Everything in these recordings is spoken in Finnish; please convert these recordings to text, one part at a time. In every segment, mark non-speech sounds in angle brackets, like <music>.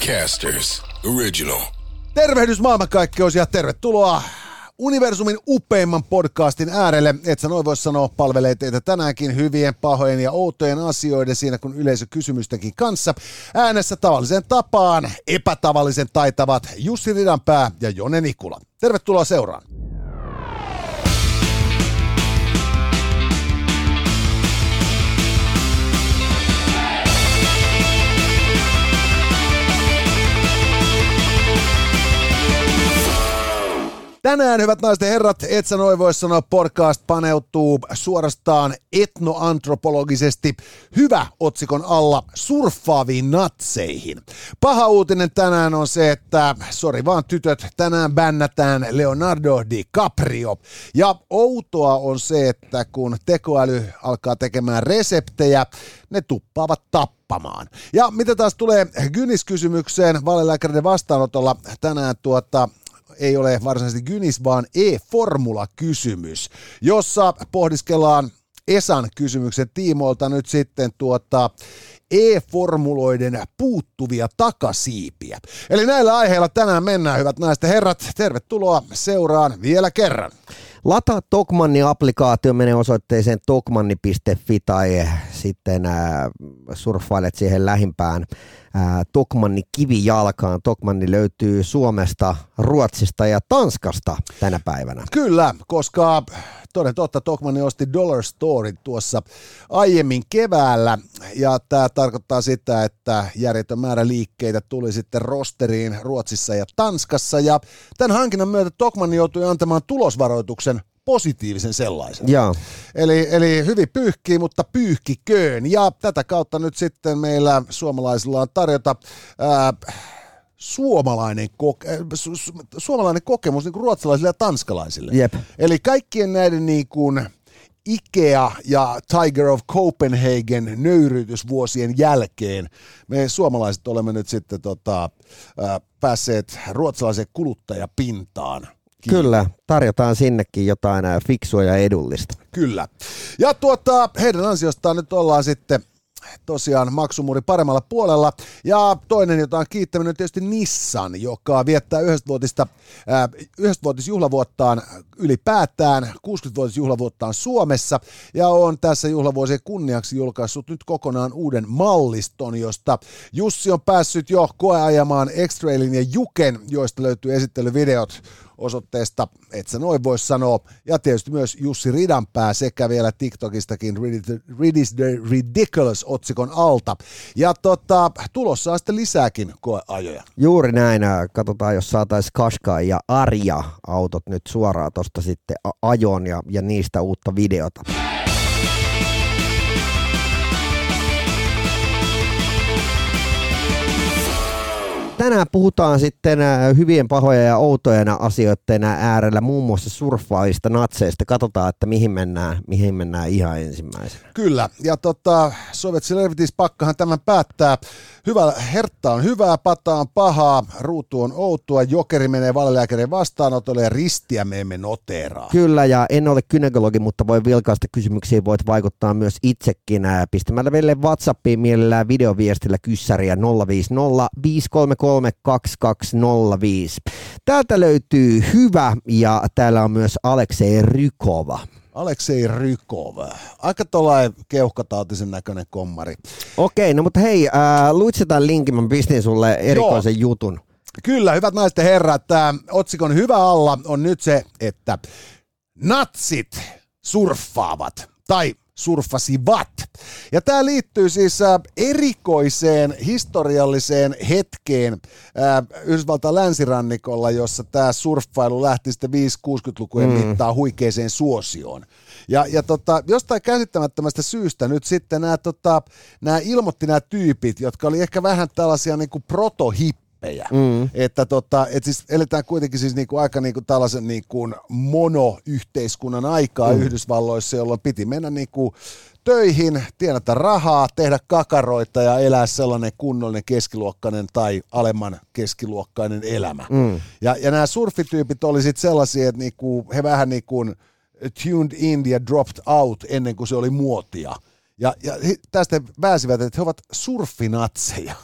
Podcasters Original. Tervehdys maailmankaikkeus ja tervetuloa Universumin upeimman podcastin äärelle. Et sä noin vois sanoa, palvelee teitä tänäänkin hyvien, pahojen ja outojen asioiden siinä kun yleisökysymystenkin kanssa. Äänessä tavallisen tapaan epätavallisen taitavat Jussi Ridanpää ja Jone Nikula. Tervetuloa seuraan. Tänään, hyvät naiset ja herrat, et sä noin voi sanoa, podcast paneutuu suorastaan etnoantropologisesti hyvä otsikon alla surffaaviin natseihin. Paha uutinen tänään on se, että sori vaan tytöt, tänään bännätään Leonardo DiCaprio. Ja outoa on se, että kun tekoäly alkaa tekemään reseptejä, ne tuppaavat tappamaan. Ja mitä taas tulee Gynis-kysymykseen valelääkärin vastaanotolla tänään tuota ei ole varsinaisesti Gynis, vaan e-formula-kysymys, jossa pohdiskellaan Esan kysymyksen tiimoilta nyt sitten tuota e-formuloiden puuttuvia takasiipiä. Eli näillä aiheilla tänään mennään, hyvät naiset ja herrat. Tervetuloa seuraan vielä kerran. Lataa Tokmanni-applikaatio, menee osoitteeseen tokmanni.fi tai sitten äh, surffailet siihen lähimpään äh, Tokmanni kivijalkaan. Tokmanni löytyy Suomesta, Ruotsista ja Tanskasta tänä päivänä. Kyllä, koska toden totta Tokmanni osti Dollar Story tuossa aiemmin keväällä ja tämä tarkoittaa sitä, että järjetön määrä liikkeitä tuli sitten rosteriin Ruotsissa ja Tanskassa ja tämän hankinnan myötä Tokmanni joutui antamaan tulosvaroituksen positiivisen sellaisen. Joo. Eli, eli hyvin pyyhkii, mutta pyyhkiköön. Ja tätä kautta nyt sitten meillä suomalaisilla on tarjota ää, suomalainen, koke- su- su- suomalainen kokemus niin kuin ruotsalaisille ja tanskalaisille. Jep. Eli kaikkien näiden niin kuin Ikea ja Tiger of Copenhagen nöyrytysvuosien jälkeen me suomalaiset olemme nyt sitten tota, ää, päässeet ruotsalaisen kuluttajapintaan. Kyllä, tarjotaan sinnekin jotain äh, fiksua ja edullista. Kyllä. Ja tuota, heidän ansiostaan nyt ollaan sitten tosiaan maksumuuri paremmalla puolella. Ja toinen, jota on kiittäminen, on tietysti Nissan, joka viettää 11-vuotista, ää, 11-vuotisjuhlavuottaan ylipäätään, 60-vuotisjuhlavuottaan Suomessa, ja on tässä juhlavuosien kunniaksi julkaissut nyt kokonaan uuden malliston, josta Jussi on päässyt jo koeajamaan X-Trailin ja Juken, joista löytyy esittelyvideot osoitteesta, et sä noin voi sanoa, ja tietysti myös Jussi Ridanpää sekä vielä TikTokistakin Rid is the Ridiculous otsikon alta. Ja tota, tulossa on sitten lisääkin koeajoja. Juuri näin, katsotaan jos saataisiin Qashqai ja Arja autot nyt suoraan tuosta sitten a- ajoon ja, ja niistä uutta videota. Tänään puhutaan sitten äh, hyvien, pahojen ja outojen asioiden äärellä, muun muassa surffaavista natseista. Katsotaan, että mihin mennään, mihin mennään ihan ensimmäisenä. Kyllä, ja tota, Soviet Celebrities pakkahan tämän päättää. Hyvä, hertta on hyvää, pata on pahaa, ruutu on outoa, jokeri menee valelääkärin vastaanotolle ja ristiä me emme noteraa. Kyllä, ja en ole kynekologi, mutta voi vilkaista kysymyksiä, voit vaikuttaa myös itsekin ää, pistämällä meille WhatsAppiin mielellään videoviestillä kyssäriä 050 533 2205. Täältä löytyy hyvä, ja täällä on myös Aleksei Rykova. Aleksei Rykov, aika tuollainen keuhkotautisen näköinen kommari. Okei, no mutta hei, ää, luit sä tämän linkin, mä pistin sulle erikoisen Joo. jutun. Kyllä, hyvät naiset ja herrat, tämä otsikon hyvä alla on nyt se, että natsit surffaavat tai surffasivat. Ja tämä liittyy siis erikoiseen historialliseen hetkeen Yhdysvaltain länsirannikolla, jossa tämä surffailu lähti sitten 5-60-lukujen mm. mittaan huikeeseen suosioon. Ja, ja tota, jostain käsittämättömästä syystä nyt sitten nämä tota, nämä ilmoitti nämä tyypit, jotka oli ehkä vähän tällaisia niin kuin protohippejä. Mm. Että tota, et siis eletään kuitenkin siis niinku aika niinku tällaisen niinku monoyhteiskunnan aikaa mm. Yhdysvalloissa, jolloin piti mennä niinku töihin, tienata rahaa, tehdä kakaroita ja elää sellainen kunnollinen keskiluokkainen tai alemman keskiluokkainen elämä. Mm. Ja, ja nämä surfityypit oli sitten sellaisia, että niinku, he vähän niin kuin tuned in ja dropped out ennen kuin se oli muotia. Ja, ja tästä he pääsivät, että he ovat surfinatseja.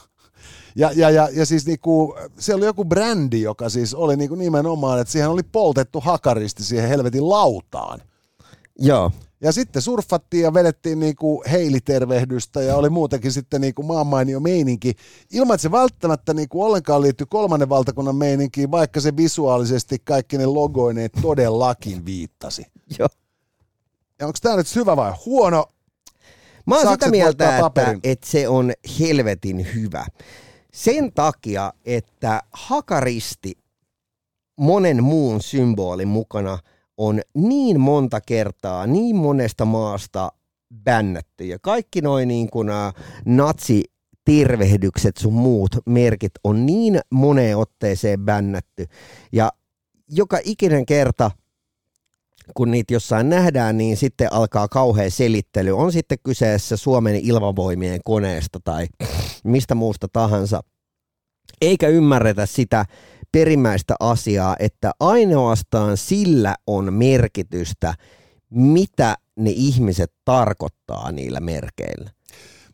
Ja, ja, ja, ja siis niinku, se oli joku brändi, joka siis oli niinku nimenomaan, että siihen oli poltettu hakaristi siihen helvetin lautaan. Joo. Ja sitten surffattiin ja vedettiin niinku heilitervehdystä ja oli muutenkin sitten niinku maanmainio meininki, ilman että se välttämättä niinku ollenkaan liittyi kolmannen valtakunnan meininkiin, vaikka se visuaalisesti kaikki ne logoineet todellakin viittasi. Joo. Ja onko tämä nyt hyvä vai huono? Mä oon sitä Sakset mieltä, voittaa että, että se on helvetin hyvä. Sen takia, että hakaristi monen muun symbolin mukana on niin monta kertaa, niin monesta maasta bännätty. Ja kaikki noin niin kuin natsi tervehdykset sun muut merkit on niin moneen otteeseen bännätty. Ja joka ikinen kerta kun niitä jossain nähdään, niin sitten alkaa kauhea selittely. On sitten kyseessä Suomen ilmavoimien koneesta tai mistä muusta tahansa. Eikä ymmärretä sitä perimmäistä asiaa, että ainoastaan sillä on merkitystä, mitä ne ihmiset tarkoittaa niillä merkeillä.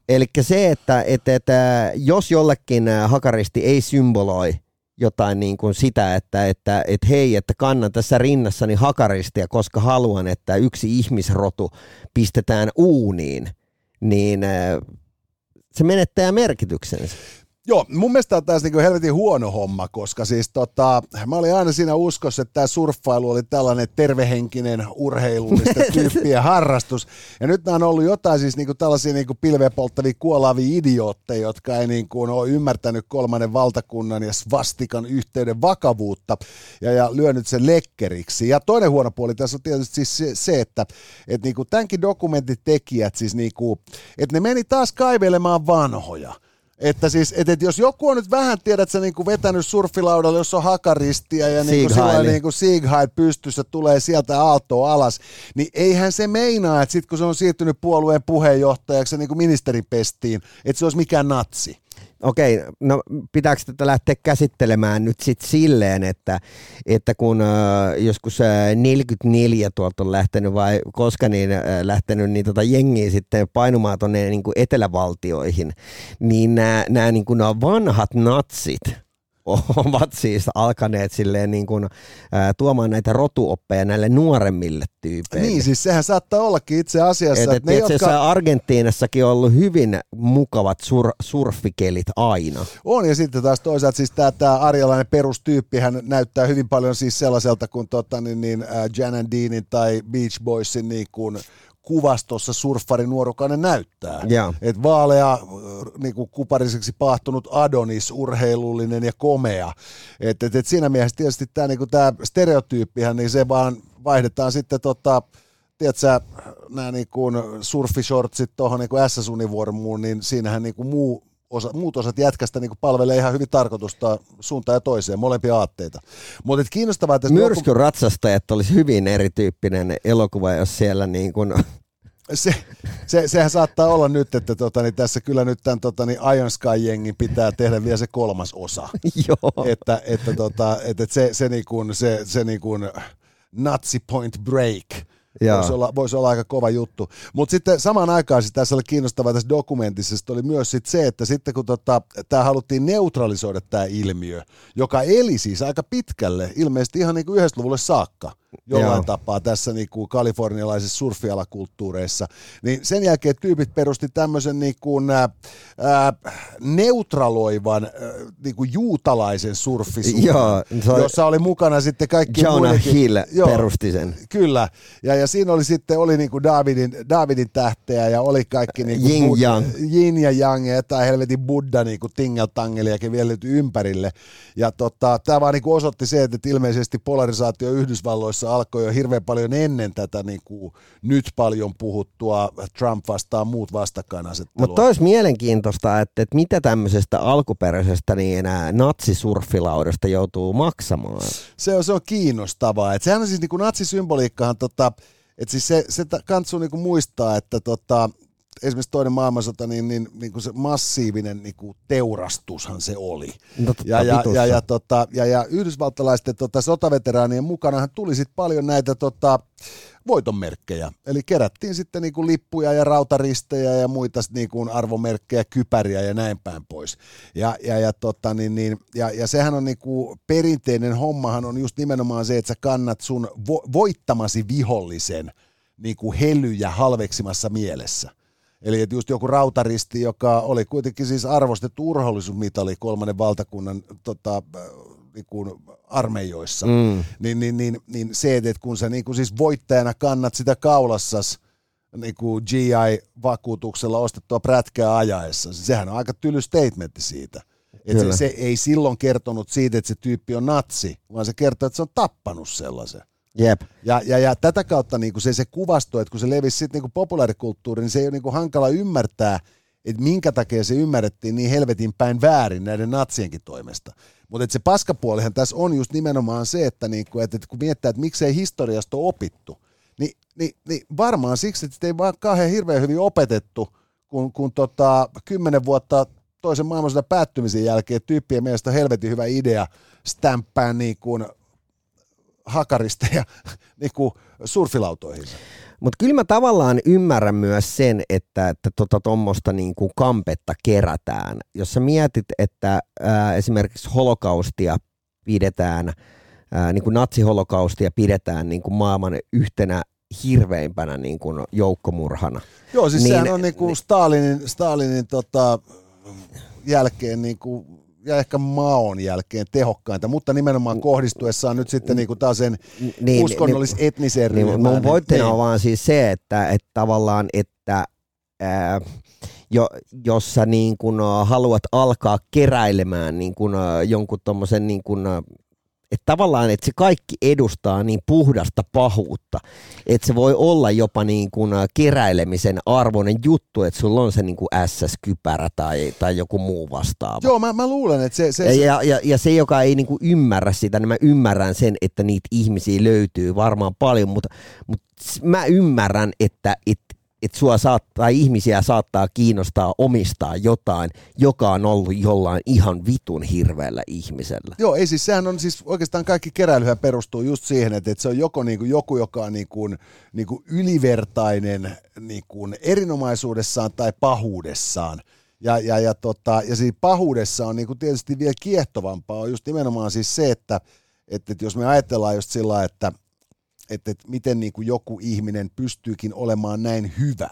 Eli se, että, että, että jos jollekin hakaristi ei symboloi jotain niin kuin sitä, että, että, että hei, että kannan tässä rinnassani hakaristia, koska haluan, että yksi ihmisrotu pistetään uuniin, niin ä, se menettää merkityksensä. Joo, mun mielestä tämä on taas niinku helvetin huono homma, koska siis tota, mä olin aina siinä uskossa, että tämä surffailu oli tällainen tervehenkinen urheilullisten <laughs> tyyppien harrastus. Ja nyt nämä on ollut jotain siis niinku tällaisia niinku pilveä polttavia kuolaavia idiootteja, jotka ei niinku ole ymmärtänyt kolmannen valtakunnan ja svastikan yhteyden vakavuutta ja, ja lyönyt sen lekkeriksi. Ja toinen huono puoli tässä on tietysti siis se, se että et niinku tämänkin dokumentin tekijät siis niinku, että ne meni taas kaivelemaan vanhoja. Että siis, et, et jos joku on nyt vähän, tiedät sä, niin vetänyt surfilaudalla, jos on hakaristia ja niin kuin Siegheili. niin kuin Siegheil pystyssä tulee sieltä aaltoa alas, niin eihän se meinaa, että sitten kun se on siirtynyt puolueen puheenjohtajaksi ja niin kuin ministerin pestiin, että se olisi mikään natsi. Okei, no pitääkö tätä lähteä käsittelemään nyt sitten silleen, että, että kun äh, joskus äh, 44 tuolta on lähtenyt vai koska niin äh, lähtenyt niin tota jengiä sitten painumaan tuonne niin etelävaltioihin, niin nämä, niin kuin vanhat natsit ovat siis alkaneet silleen niin kuin, äh, tuomaan näitä rotuoppeja näille nuoremmille tyypeille. Niin, siis sehän saattaa ollakin itse asiassa, Et, että et, ne, et, jotka... jotka... Argentiinassakin on ollut hyvin mukavat sur, surfikelit aina. On, ja sitten taas toisaalta siis tämä, tämä arjalainen perustyyppi, hän näyttää hyvin paljon siis sellaiselta kuin tota, niin, niin, äh, Jan and Deanin tai Beach Boysin niin kuin kuvastossa surffari nuorukainen näyttää. Joo. Et vaalea, äh, niin kuin kupariseksi pahtunut Adonis, urheilullinen ja komea. Et, et, et siinä mielessä tietysti tämä niin tää stereotyyppihän, niin se vaan vaihdetaan sitten tota, tiedätkö, nämä niin kuin surfishortsit tuohon niin SS-univormuun, niin siinähän niin kuin muu osa, muut osat jätkästä niin palvelee ihan hyvin tarkoitusta suuntaan ja toiseen, molempia aatteita. Mutta kiinnostavaa, että... Myrskyratsastajat olisi hyvin erityyppinen elokuva, jos siellä niin kuin... <laughs> Se, se, sehän saattaa olla nyt, että tota, niin tässä kyllä nyt tämän tota, niin Iron Sky-jengin pitää tehdä vielä se kolmas osa. <laughs> Joo. Että, että, tota, että se, se, niin kuin, se, se niin kuin Nazi Point Break. Voisi olla, voisi olla aika kova juttu. Mutta sitten samaan aikaan siis tässä oli kiinnostavaa tässä dokumentissa, sit oli myös sit se, että sitten kun tota, tämä haluttiin neutralisoida tämä ilmiö, joka eli siis aika pitkälle, ilmeisesti ihan niin kuin 90-luvulle saakka, jollain Joo. tapaa tässä niin kuin kalifornialaisissa surfialakulttuureissa, niin sen jälkeen tyypit perusti tämmöisen niin kuin, ää, neutraloivan ää, niin kuin juutalaisen surfisuunnan, Joo, oli- jossa oli mukana sitten kaikki Jonah muidenkin- Hill Joo, perusti sen. Kyllä, ja, ja siinä oli sitten oli niinku Davidin, Davidin tähteä ja oli kaikki niinku Yin Bud- yang. Yin ja Yang ja jotain helvetin Buddha niinku tingeltangeliakin vielä ympärille. Ja tota, tämä vaan niinku osoitti se, että ilmeisesti polarisaatio Yhdysvalloissa alkoi jo hirveän paljon ennen tätä niinku, nyt paljon puhuttua Trump vastaan muut vastakkainasettelua. Mutta olisi mielenkiintoista, että, että mitä tämmöisestä alkuperäisestä niin enää natsisurfilaudasta joutuu maksamaan. se on, se on kiinnostavaa. Et sehän on siis niinku natsisymboliikkahan, tota, että siis se, se kantsuu niinku muistaa, että tota, esimerkiksi toinen maailmansota, niin, niin, niin kuin se massiivinen niin kuin teurastushan se oli. No totta, Ja, ja, ja, ja, tota, ja, ja yhdysvaltalaisten tota, sotaveteraanien mukanahan tuli sitten paljon näitä tota, voitonmerkkejä. Eli kerättiin sitten niinku lippuja ja rautaristejä ja muita niinku arvomerkkejä, kypäriä ja näin päin pois. Ja, ja, ja, tota, niin, niin, ja, ja sehän on niinku, perinteinen hommahan on just nimenomaan se, että sä kannat sun vo, voittamasi vihollisen niinku helyjä halveksimassa mielessä. Eli että just joku rautaristi, joka oli kuitenkin siis arvostettu urhollisuusmitali kolmannen valtakunnan tota, äh, niin kuin armeijoissa, Mm. niin, niin, niin, niin se, että kun sä niin kuin siis voittajana kannat sitä kaulassas niin kuin GI-vakuutuksella ostettua prätkää ajaessa, niin sehän on aika tyly statementti siitä. Et Kyllä. se, se ei silloin kertonut siitä, että se tyyppi on natsi, vaan se kertoo, että se on tappanut sellaisen. Jep. Ja, ja, ja tätä kautta niin kuin se, se kuvasto, että kun se levisi sitten niin populaarikulttuuriin, niin se ei ole niin kuin hankala ymmärtää, että minkä takia se ymmärrettiin niin helvetin päin väärin näiden natsienkin toimesta. Mutta se paskapuolihan tässä on just nimenomaan se, että, niin kuin, että, että kun miettii, että miksei historiasta ole opittu, niin, niin, niin varmaan siksi, että ei vaan kauhean hirveän hyvin opetettu, kun, kun tota, kymmenen vuotta toisen maailmansodan päättymisen jälkeen tyyppien mielestä helvetin hyvä idea stämppää niin kuin hakarista ja <laughs> niin kuin surfilautoihin. Mutta kyllä mä tavallaan ymmärrän myös sen, että, että tota tuommoista niinku kampetta kerätään. Jos sä mietit, että ää, esimerkiksi holokaustia pidetään, ää, niin kuin natsiholokaustia pidetään niin kuin maailman yhtenä hirveimpänä niin kuin joukkomurhana. Joo, siis Niin, niin, sehän on niin kuin Stalinin, Stalinin tota, jälkeen niin kuin, ja ehkä Maon jälkeen tehokkainta, mutta nimenomaan kohdistuessaan nyt sitten niin kuin taas sen Niin, uskonnollis-etniseen Niin, ryhmään. mun pointtina on Niin. vaan siis se, että, että tavallaan, että ää, jo, jos sä niin kun, haluat alkaa keräilemään niin kun, jonkun tommosen niin kun, että tavallaan, että se kaikki edustaa niin puhdasta pahuutta, että se voi olla jopa niin kuin ä, keräilemisen arvoinen juttu, että sulla on se niin kuin SS-kypärä tai, tai joku muu vastaava. Joo, mä, mä luulen, että se... se, Ja, se ja, ja, ja se, joka ei niinku ymmärrä sitä, niin mä ymmärrän sen, että niitä ihmisiä löytyy varmaan paljon, mutta, mutta mä ymmärrän, että et, et sua saattaa, ihmisiä saattaa kiinnostaa omistaa jotain, joka on ollut jollain ihan vitun hirveällä ihmisellä. Joo, ei siis sehän on siis oikeastaan kaikki keräilyhän perustuu just siihen, että, että se on joko niin kuin joku, joka on niin kuin, niin kuin ylivertainen niin kuin erinomaisuudessaan tai pahuudessaan. Ja, ja, ja, tota, ja siinä pahuudessa on niin kuin tietysti vielä kiehtovampaa on just nimenomaan siis se, että, että, että jos me ajatellaan just sillä että, että, että miten niin kuin joku ihminen pystyykin olemaan näin hyvä,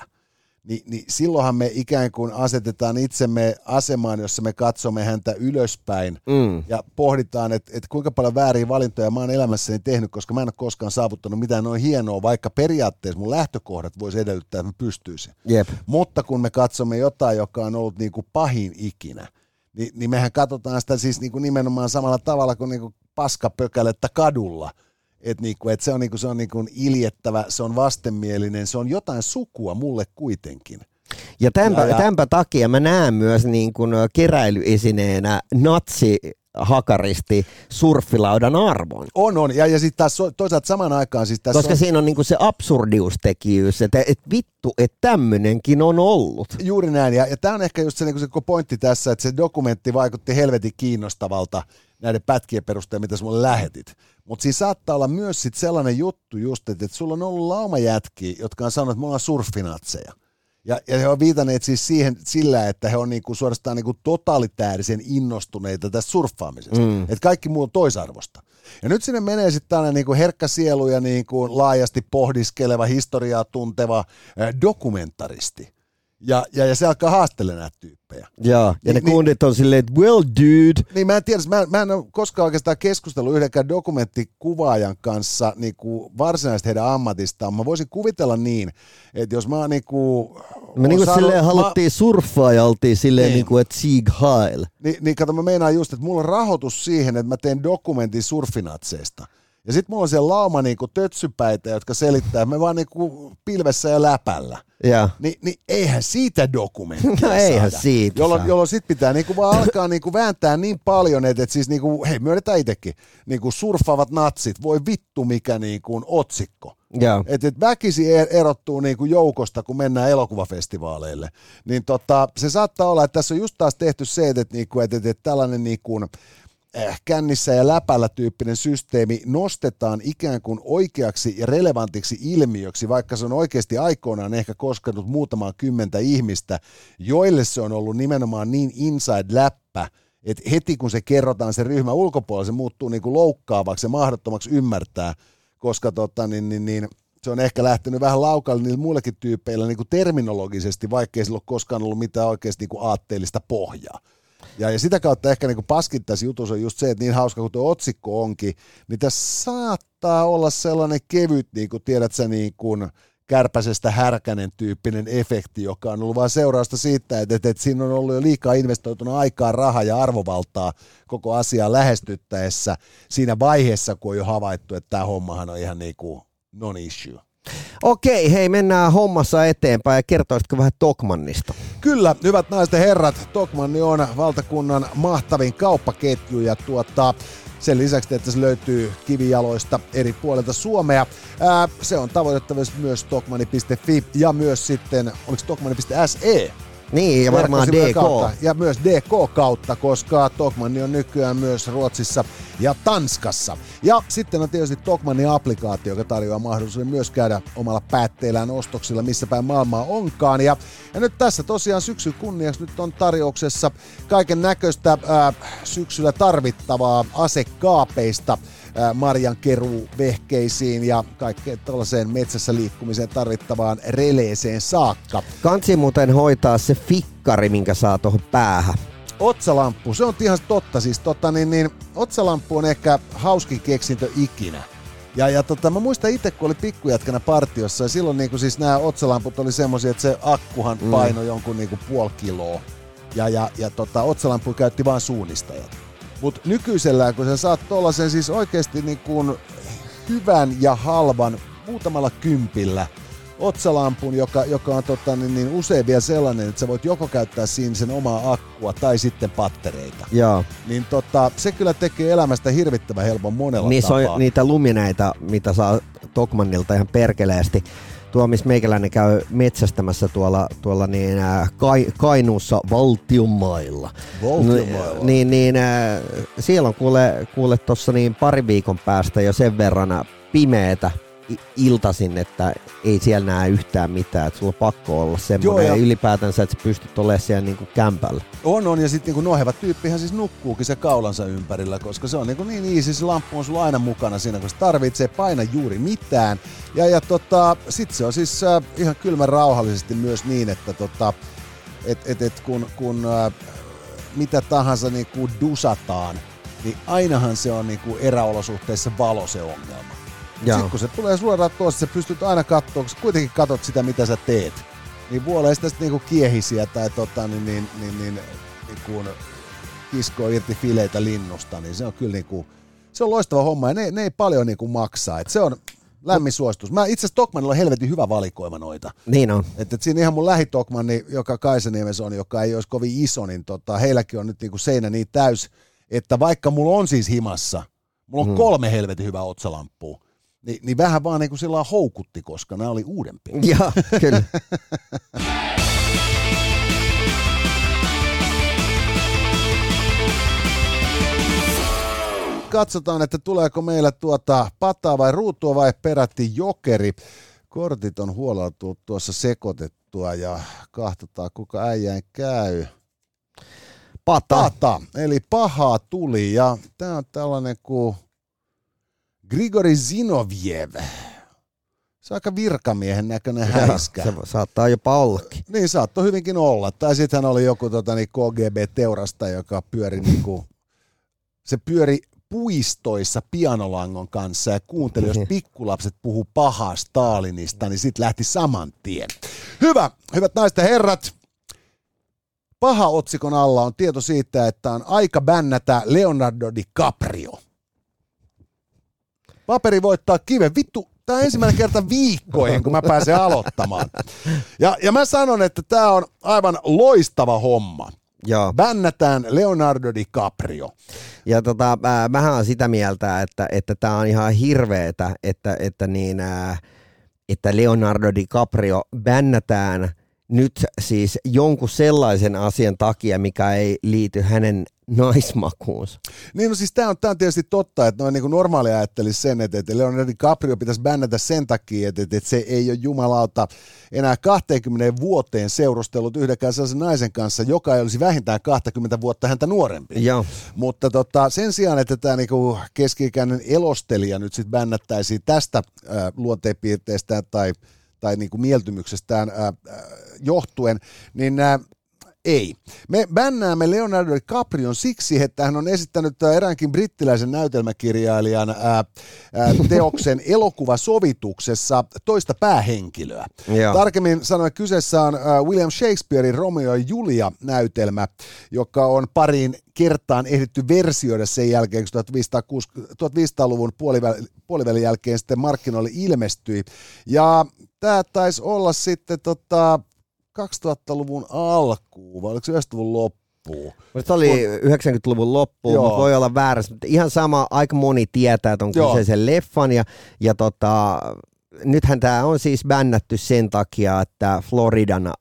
niin, niin silloinhan me ikään kuin asetetaan itsemme asemaan, jossa me katsomme häntä ylöspäin Mm. ja pohditaan, että, että kuinka paljon vääriä valintoja mä oon elämässäni tehnyt, koska mä en ole koskaan saavuttanut mitään noin hienoa, vaikka periaatteessa mun lähtökohdat voisi edellyttää, että mä pystyisin. Jep. Mutta kun me katsomme jotain, joka on ollut niin kuin pahin ikinä, niin, niin mehän katsotaan sitä siis niin kuin nimenomaan samalla tavalla kuin, niin kuin paskapökälettä kadulla. Että niin kuin, et se on, niin kuin, se on niin kuin iljettävä, se on vastenmielinen, se on jotain sukua mulle kuitenkin. Ja tämänpä, Ja- ja- tämänpä takia mä näen myös niin kuin ä, keräilyesineenä natsi hakaristi surffilaudan arvon. On, on. Ja, ja sitten taas toisaalta samaan aikaan siis tässä Koska on... siinä on niinku se absurdiustekijyys, että et vittu, että tämmönenkin on ollut. Juuri näin, ja, ja tämä on ehkä just se, niin se pointti tässä, että se dokumentti vaikutti helvetin kiinnostavalta näiden pätkien perusteella, mitä sä mulle lähetit. Mutta siinä saattaa olla myös sit sellainen juttu just, että, että sulla on ollut laumajätkiä, jotka on sanonut, että me ollaan surfinatseja. Ja, ja he on viitanneet siis siihen sillä, että he on niinku suorastaan niinku totalitäärisen innostuneita tästä surffaamisesta. Mm. Että kaikki muu on toisarvosta. Ja nyt sinne menee sitten tällainen niinku herkkä sielu ja niinku laajasti pohdiskeleva, historiaa tunteva ää, dokumentaristi. Ja, ja, ja se alkaa haastella näitä tyyppejä. Joo, ja Niin- ne niin- kundit on silleen, että well dude, Niin mä en tiedä, mä, mä en ole koskaan oikeastaan keskustellut yhdenkään dokumenttikuvaajan kanssa niin kuin varsinaisesti heidän ammatistaan. Mä voisin kuvitella niin, että jos mä niin kuin, me niinku silleen haluttiin surffaa ja oltiin silleen Niin. niinku, että Sieg Heil. Niin, niin kato, mä meinaan just, että mulla on rahoitus siihen, että mä teen dokumentin surfinatseista. Ja sit mulla on siellä lauma niinku tötsypäitä, jotka selittää, me vaan niinku pilvessä ja läpällä. Ja. Ni, niin eihän siitä dokumenttia No eihän saada. siitä Jolloin, saa. jolloin sit pitää niinku vaan alkaa niinku vääntää niin paljon, että, että siis niinku, hei myönnetään itsekin, niinku surffaavat natsit, voi vittu mikä niinku on otsikko. Että et väkisi er- erottuu niin kuin joukosta, kun mennään elokuvafestivaaleille. Niin tota, se saattaa olla, että tässä on just taas tehty se, että, että, niinku, että, että, että tällainen niin kuin, äh, kännissä ja läpällä tyyppinen systeemi nostetaan ikään kuin oikeaksi ja relevantiksi ilmiöksi, vaikka se on oikeasti aikoinaan ehkä koskenut muutamaa kymmentä ihmistä, joille se on ollut nimenomaan niin inside-läppä, että heti kun se kerrotaan se ryhmä ulkopuolella, se muuttuu niin kuin loukkaavaksi ja mahdottomaksi ymmärtää, koska tota, niin, niin, niin, se on ehkä lähtenyt vähän laukalle niillä muillekin tyypeillä niin kuin terminologisesti, vaikkei sillä ole koskaan ollut mitään oikeasti niin kuin aatteellista pohjaa. Ja, ja sitä kautta ehkä niin paskin tässä jutussa on just se, että niin hauska kuin tuo otsikko onkin, niin tässä saattaa olla sellainen kevyt, niin kuin tiedät sä, niin kuin kärpäsestä härkänen tyyppinen efekti, joka on ollut vain seurausta siitä, että, että, että siinä on ollut jo liikaa investoituna aikaa, rahaa ja arvovaltaa koko asiaa lähestyttäessä siinä vaiheessa, kun on jo havaittu, että tämä hommahan on ihan niin kuin non-issue. Okei, hei mennään hommassa eteenpäin ja kertoisitko vähän Tokmannista? Kyllä, hyvät naiset ja herrat, Tokmanni on valtakunnan mahtavin kauppaketju ja tuottaa sen lisäksi, että se löytyy kivijaloista eri puolilta Suomea. Ää, se on tavoitettavissa myös tokmani.fi ja myös sitten, oliko tokmani.se? Niin, ja varmaan DK. Kautta, ja myös DK kautta, koska Tokmanni on nykyään myös Ruotsissa ja Tanskassa. Ja sitten on tietysti Tokmannin applikaatio, joka tarjoaa mahdollisuuden myös käydä omalla päätteellään ostoksilla, missä päin maailmaa onkaan. Ja, ja nyt tässä tosiaan syksyn kunniaksi nyt on tarjouksessa kaiken näköistä syksyllä tarvittavaa asekaapeista – marjan vehkeisiin ja kaikkeen tällaiseen metsässä liikkumiseen tarvittavaan releeseen saakka. Kansi muuten hoitaa se fikkari, minkä saa tuohon päähän. Otsalamppu, se on ihan totta. Siis tota, niin, niin, otsalamppu on ehkä hauskin keksintö ikinä. Ja, ja tota, mä muistan itse, kun oli pikkujätkänä partiossa, ja silloin niin siis nämä otsalamput oli semmoisia, että se akkuhan mm. painoi jonkun niin puoli kiloa. Ja, ja, ja tota, otsalampu käytti vain suunnistajat. Mutta nykyisellään, kun sä saat tuollaisen siis oikeasti niin kuin hyvän ja halvan muutamalla kympillä otsalampun, joka, joka on tota, niin, niin usein vielä sellainen, että sä voit joko käyttää siinä sen omaa akkua tai sitten pattereita. Joo. Niin tota, se kyllä tekee elämästä hirvittävän helpon monella niin tapaa. on niitä lumineita, mitä saa Tokmannilta ihan perkeleesti tuo, missä meikäläinen käy metsästämässä tuolla, tuolla niin, äh, Kai, Kainuussa valtionmailla. Valtionmailla. Niin, niin äh, siellä on kuule, kuule tuossa niin pari viikon päästä jo sen verran pimeetä iltasin, että ei siellä näe yhtään mitään, että sulla on pakko olla semmoinen Joo, ja... ylipäätänsä, että sä pystyt olemaan siellä niinku kämpällä. On, on, ja sitten niinku noheva tyyppihän siis nukkuukin se kaulansa ympärillä, koska se on niinku niin easy, se lamppu on sulla aina mukana siinä, kun se tarvitsee paina juuri mitään. Ja, ja tota, sitten se on siis äh, ihan kylmän rauhallisesti myös niin, että tota, et, et, et kun, kun äh, mitä tahansa niinku dusataan, niin ainahan se on niinku eräolosuhteissa valo se ongelma. Sitten kun se tulee suoraan tuossa, sä pystyt aina katsoa, kun kuitenkin katsot sitä, mitä sä teet. Niin vuolee sitä sitten niinku kiehisiä tai tota, niin, niin, niin, niin, niin kuin kiskoo irti fileitä linnusta, niin se on kyllä niinku, se on loistava homma ja ne, ne ei paljon niinku maksaa. Et se on lämmin suositus. Mä itse asiassa Tokmanilla on helvetin hyvä valikoima noita. Niin on. Et, et siinä ihan mun lähitokmanni, joka Kaisaniemessä on, joka ei olisi kovin iso, niin tota, heilläkin on nyt niinku seinä niin täys, että vaikka mulla on siis himassa, mulla on hmm. kolme helvetin hyvää otsalamppua, niin, niin vähän vaan niin kuin sillä houkutti, koska nämä oli uudempia. Joo, kyllä. Katsotaan, että tuleeko meillä tuota pataa vai ruutua vai peräti jokeri. Kortit on huolella tuossa sekoitettua ja kahtotaan kuka äijään käy. Pata. Pata, eli pahaa tuli ja tämä on tällainen kuin Grigori Zinoviev. Se on aika virkamiehen näköinen häiskä. Se saattaa jopa ollakin. Niin saattoi hyvinkin olla. Tai sitten hän oli joku tota, niin KGB-teurasta, joka pyöri niin kuin, se pyöri puistoissa pianolangon kanssa ja kuunteli, jos pikkulapset puhuu pahaa Stalinista, niin sitten lähti saman tien. Hyvä, hyvät naiset ja herrat. Paha otsikon alla on tieto siitä, että on aika bännätä Leonardo DiCaprio – Paperi voittaa kiven. Vittu, tämä on ensimmäinen kerta viikkoihin, kun mä pääsen aloittamaan. Ja, ja mä sanon, että tämä on aivan loistava homma. Joo. Bännätään Leonardo DiCaprio. Ja tota, äh, mähän on sitä mieltä, että että tämä on ihan hirveetä, että, että niin, äh, että Leonardo DiCaprio bännätään nyt siis jonkun sellaisen asian takia, mikä ei liity hänen naismakuunsa. Niin no siis tämä on, tää on tietysti totta, että noin niin kuin normaali ajattelisi sen, että, että Leonardo DiCaprio pitäisi bännätä sen takia, että, että, että se ei ole jumalauta enää 20 vuoteen seurustellut yhdenkään sellaisen naisen kanssa, joka ei olisi vähintään 20 vuotta häntä nuorempi. Joo. Mutta tota, sen sijaan, että tämä niinku keski-ikäinen elostelija nyt sitten bännättäisiin tästä äh, luonteenpiirteestä tai, tai niinku mieltymyksestään äh, johtuen, niin äh, ei. Me bännäämme Leonardo DiCaprion siksi, että hän on esittänyt eräänkin brittiläisen näytelmäkirjailijan ää, ää, teoksen <laughs> elokuvasovituksessa toista päähenkilöä. Joo. Tarkemmin sanoen kyseessä on ää, William Shakespearein Romeo ja Julia näytelmä, joka on pariin kertaan ehditty versioida sen jälkeen, kun 1500-luvun puolivälin, puolivälin jälkeen sitten markkinoille ilmestyi. Ja tämä taisi olla sitten tota, 2000-luvun alkuun, vai oliko se 90-luvun loppuun? Se oli 90-luvun loppuun, mutta voi olla väärässä. Mutta ihan sama, aika moni tietää Joo. kyseisen leffan. Ja, ja tota, nythän tämä on siis bännätty sen takia, että Floridan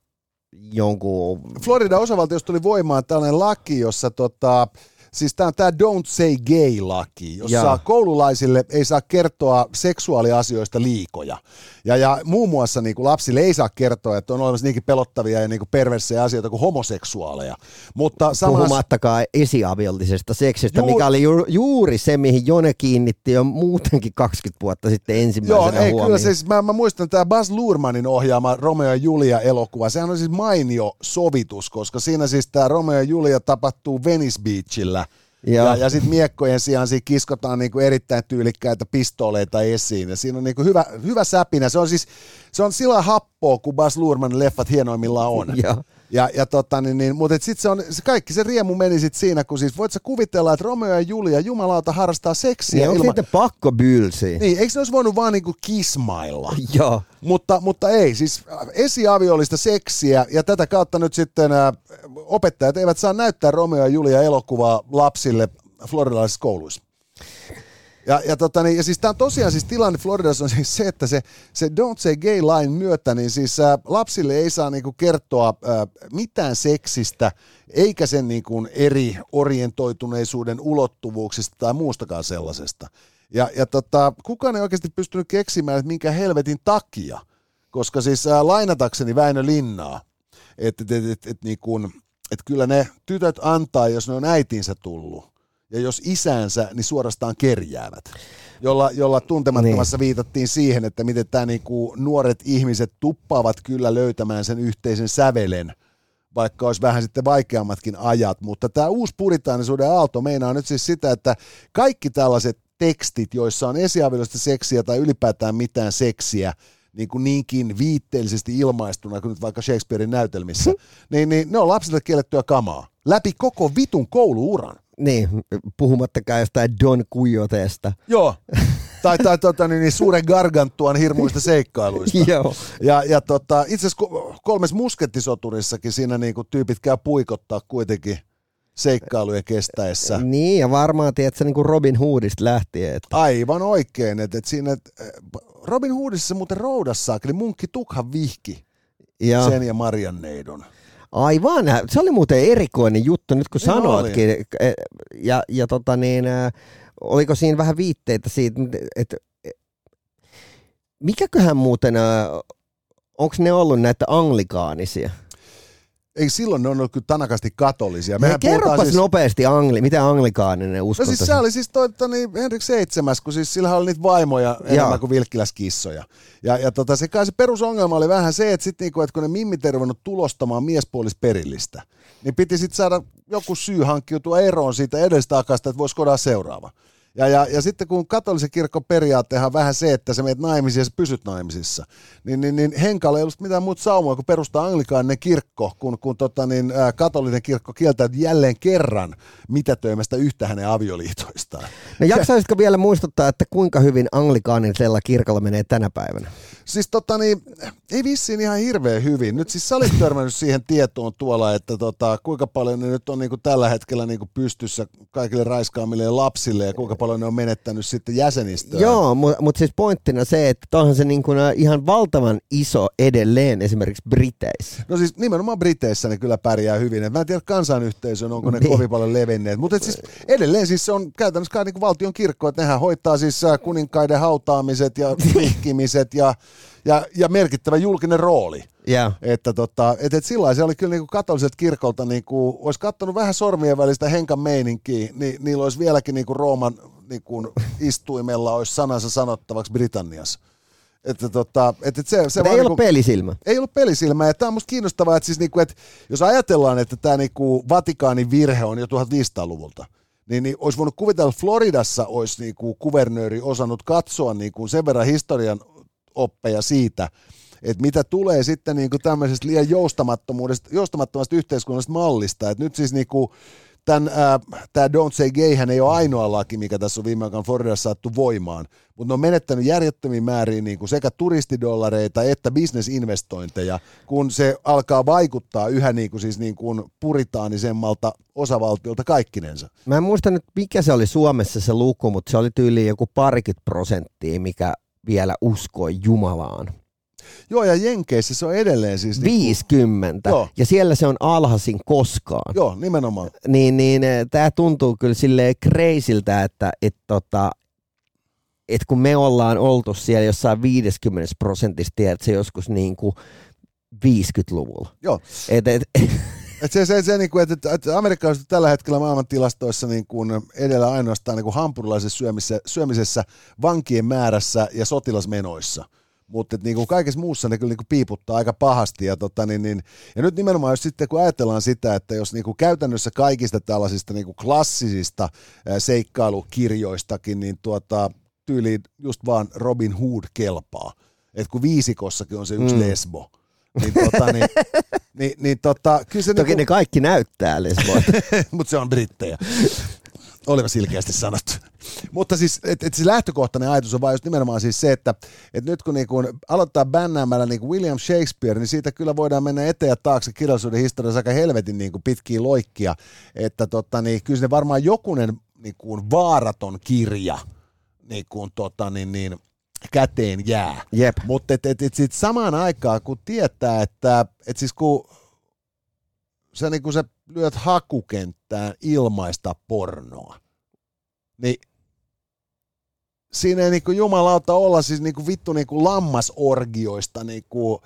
jonkun... Floridan osavaltiosta tuli voimaan tällainen laki, jossa tota, siis tämä on tämä Don't Say Gay-laki, jossa Joo. koululaisille ei saa kertoa seksuaaliasioista liikoja. Ja, ja muun muassa niin kuin lapsille ei saa kertoa, että on olemassa niinkin pelottavia ja niin kuin perversejä asioita kuin homoseksuaaleja. Mutta samassa... Puhumattakaan esiaviollisesta seksistä, Juu- mikä oli ju, juuri se, mihin Jone kiinnitti jo muutenkin 20 vuotta sitten Joo, ensimmäisenä ei, huomioon. kyllä siis, mä, mä muistan tämä Baz Luhrmannin ohjaama Romeo ja Julia elokuva. Sehän on siis mainio sovitus, koska siinä siis tämä Romeo ja Julia tapahtuu Venice Beachillä. Joo. Ja, ja sitten miekkojen sijaan siinä kiskotaan niinku erittäin tyylikkäitä pistooleita esiin. Ja siinä on niinku hyvä, hyvä säpinä. Se on siis se on sillä happoa, kun Baz Luhrmannin leffat hienoimmillaan on. Joo. Ja, ja tota, niin, niin, mutta sitten se on, se kaikki se riemu meni sit siinä, kun siis voit sä kuvitella, että Romeo ja Julia jumalauta harrastaa seksiä Niin ilman... pakko bylsiä? Niin, eikö ne olisi voinut vaan niinku kismailla? <laughs> Joo. Mutta, mutta ei, siis esiaviollista seksiä ja tätä kautta nyt sitten ä, opettajat eivät saa näyttää Romeo ja Julia elokuvaa lapsille floridalaisissa kouluissa. Ja, ja, tota, niin, ja siis tämä on tosiaan siis tilanne Floridassa on siis se, että se, se Don't Say Gay Line myötä, niin siis ä, lapsille ei saa niinku kertoa ä, mitään seksistä, eikä sen niinku eri orientoituneisuuden ulottuvuuksista tai muustakaan sellaisesta. Ja, ja tota, kukaan ei oikeasti pystynyt keksimään, että minkä helvetin takia, koska siis ä, lainatakseni Väinö Linnaa, että et, et, et, et, niin kun, et kyllä ne tytöt antaa, jos ne on äitinsä tullut, ja jos isänsä, niin suorastaan kerjäävät. Jolla, jolla tuntemattomassa niin. viitattiin siihen, että miten tämä niinku nuoret ihmiset tuppaavat kyllä löytämään sen yhteisen sävelen, vaikka olisi vähän sitten vaikeammatkin ajat, mutta tämä uusi puritaanisuuden aalto meinaa nyt siis sitä, että kaikki tällaiset tekstit, joissa on esiaviolista seksiä tai ylipäätään mitään seksiä, niin kuin niinkin viitteellisesti ilmaistuna kuin nyt vaikka Shakespearein näytelmissä, niin, niin ne on lapsille kiellettyä kamaa. Läpi koko vitun kouluuran. Niin, puhumattakaan jostain Don Quixotesta. Joo. <laughs> tai tai tota, niin, niin suuren gargantuan hirmuista seikkailuista. <laughs> Joo. Ja, ja tota, itse asiassa ko- kolmes muskettisoturissakin siinä niin kuin tyypit käy puikottaa kuitenkin seikkailujen kestäessä. Niin, ja varmaan, tiedätkö, niin kuin Robin Hoodista lähtien. Että, Aivan oikein, että, että siinä että Robin Hoodissa muuten roudassa, eli munkki Tukhan vihki ja, sen ja Marian neidon. Aivan, se oli muuten erikoinen juttu, nyt kun sanoitkin. E, Ja, ja tota niin, ä, oliko siinä vähän viitteitä siitä, että mikäköhän muuten, onko ne ollut näitä anglikaanisia? Ei silloin ne on ollut kyllä tanakasti katolisia. Mehän puhutaan kerropas siis... nopeasti, angli, mitä anglikaaninen No uskonto siis se oli siis toi, tota, niin Henrik seitsemäs, kun siis sillä oli niitä vaimoja enemmän Joo. kuin vilkkiläskissoja. Ja, ja tota, se kai se perusongelma oli vähän se, että, sit niinku, että kun ne mimmit ei ruvennut tulostamaan miespuolisperillistä, niin piti sitten saada joku syy hankkiutua eroon siitä edestä akasta, että voisi kodaa seuraava. Ja, ja, ja sitten kun katolisen kirkon periaattehan on vähän se, että sä meet naimisiin ja sä pysyt naimisissa, niin, niin, niin Henkalla ei ollut mitään muuta saumaa kuin perustaa anglikaaninen kirkko, kun, kun tota, niin, ää, katolinen kirkko kieltäytyi jälleen kerran mitätöimästä yhtä hänen avioliitoistaan. No jaksaisitko vielä muistuttaa, että kuinka hyvin anglikaanisella kirkolla menee tänä päivänä? Siis tota niin, ei vissiin ihan hirveän hyvin. Nyt siis sä olit törmännyt siihen tietoon tuolla, että tota, kuinka paljon ne nyt on niinku tällä hetkellä niinku pystyssä kaikille raiskaamille lapsille ja kuinka paljon jolloin ne on menettänyt sitten jäsenistöä. Joo, mutta mut siis pointtina se, että onhan se niin kuin ihan valtavan iso edelleen esimerkiksi Briteissä. No siis nimenomaan Briteissä ne kyllä pärjää hyvin. Et mä en tiedä kansanyhteisön, onko ne Niin. kovin paljon levenneet. Mutta siis edelleen siis se on käytännössä kai niinku valtion kirkko, että nehän hoitaa siis äh, kuninkaiden hautaamiset ja <laughs> vihkimiset ja, ja, ja merkittävä julkinen rooli. Ja. Että tota, et, et sillä se oli kyllä niinku katoliset kirkolta, niinku, olisi kattonut vähän sormien välistä henkan meininkiä, niin niillä olisi vieläkin niinku Rooman niinku, istuimella olisi sanansa sanottavaksi Britanniassa. Että tota, et, et se, se ei niinku- ollut pelisilmä. ei ollut pelisilmää. Ja tämä on musta kiinnostavaa, että, siis niinku, että jos ajatellaan, että tämä niinku Vatikaanin virhe on jo 1500-luvulta, niin, niin olisi voinut kuvitella, että Floridassa olisi niinku kuvernööri osannut katsoa niinku sen verran historian oppeja siitä, että mitä tulee sitten niinku tämmöisestä liian joustamattomuudesta, joustamattomasta yhteiskunnallisesta mallista. että nyt siis niinku, tämän, tämä Don't Say Gay hän ei ole ainoa laki, mikä tässä on viime aikoina Floridassa saattu voimaan, mutta ne on menettänyt järjettömiin määriin niin kuin sekä turistidollareita että bisnesinvestointeja, kun se alkaa vaikuttaa yhä niin kuin, siis niin kuin puritaanisemmalta osavaltiolta kaikkinensa. Mä en muista nyt, mikä se oli Suomessa se luku, mutta se oli tyyliin joku parikymmentä prosenttia, mikä vielä uskoi Jumalaan. Joo, ja Jenkeissä se on edelleen siis... Niin 50. Joo. Ja siellä se on alhaisin koskaan. Joo, nimenomaan. Niin, niin tämä tuntuu kyllä silleen kreisiltä, että et, tota, et kun me ollaan oltu siellä jossain 50 prosentissa, tiedät se joskus niin kuin 50-luvulla. Joo. Et, et, <laughs> Et se, se, se niin kuin, että, että amerikkalaiset tällä hetkellä maailman tilastoissa niin kuin edellä ainoastaan niin kuin hampurilaisessa syömisessä, syömisessä, vankien määrässä ja sotilasmenoissa. Mutta niin kuin kaikessa muussa ne kyllä niin kuin piiputtaa aika pahasti. Ja, tota, niin, niin, ja nyt nimenomaan jos sitten kun ajatellaan sitä, että jos niin kuin käytännössä kaikista tällaisista niin kuin klassisista seikkailukirjoistakin, niin tuota, tyyliin just vaan Robin Hood kelpaa. että kun viisikossakin on se yksi mm. lesbo, niin, tota, niin, <laughs> niin, niin tota, kyllä se toki niinku, ne kaikki näyttää lesboilta. <laughs> mutta se on brittejä. Oliva silkeästi sanottu. Mutta siis, että et se lähtökohtainen ajatus on vaan just nimenomaan siis se, että et nyt kun niinku aloittaa bännäämällä niinku William Shakespeare, niin siitä kyllä voidaan mennä eteen ja taakse kirjallisuuden historiassa aika helvetin niinku pitkiä loikkia. Että tota, niin, kyllä se varmaan jokunen niinku vaaraton kirja niinku, tota, niin, niin, käteen jää. Jep. Mutta et, et, et sit samaan aikaan, kun tietää, että et siis kun sä, niin kun sä lyöt hakukenttään ilmaista pornoa, niin siinä ei niin jumalauta olla siis niin vittu niin lammasorgioista niin kuin,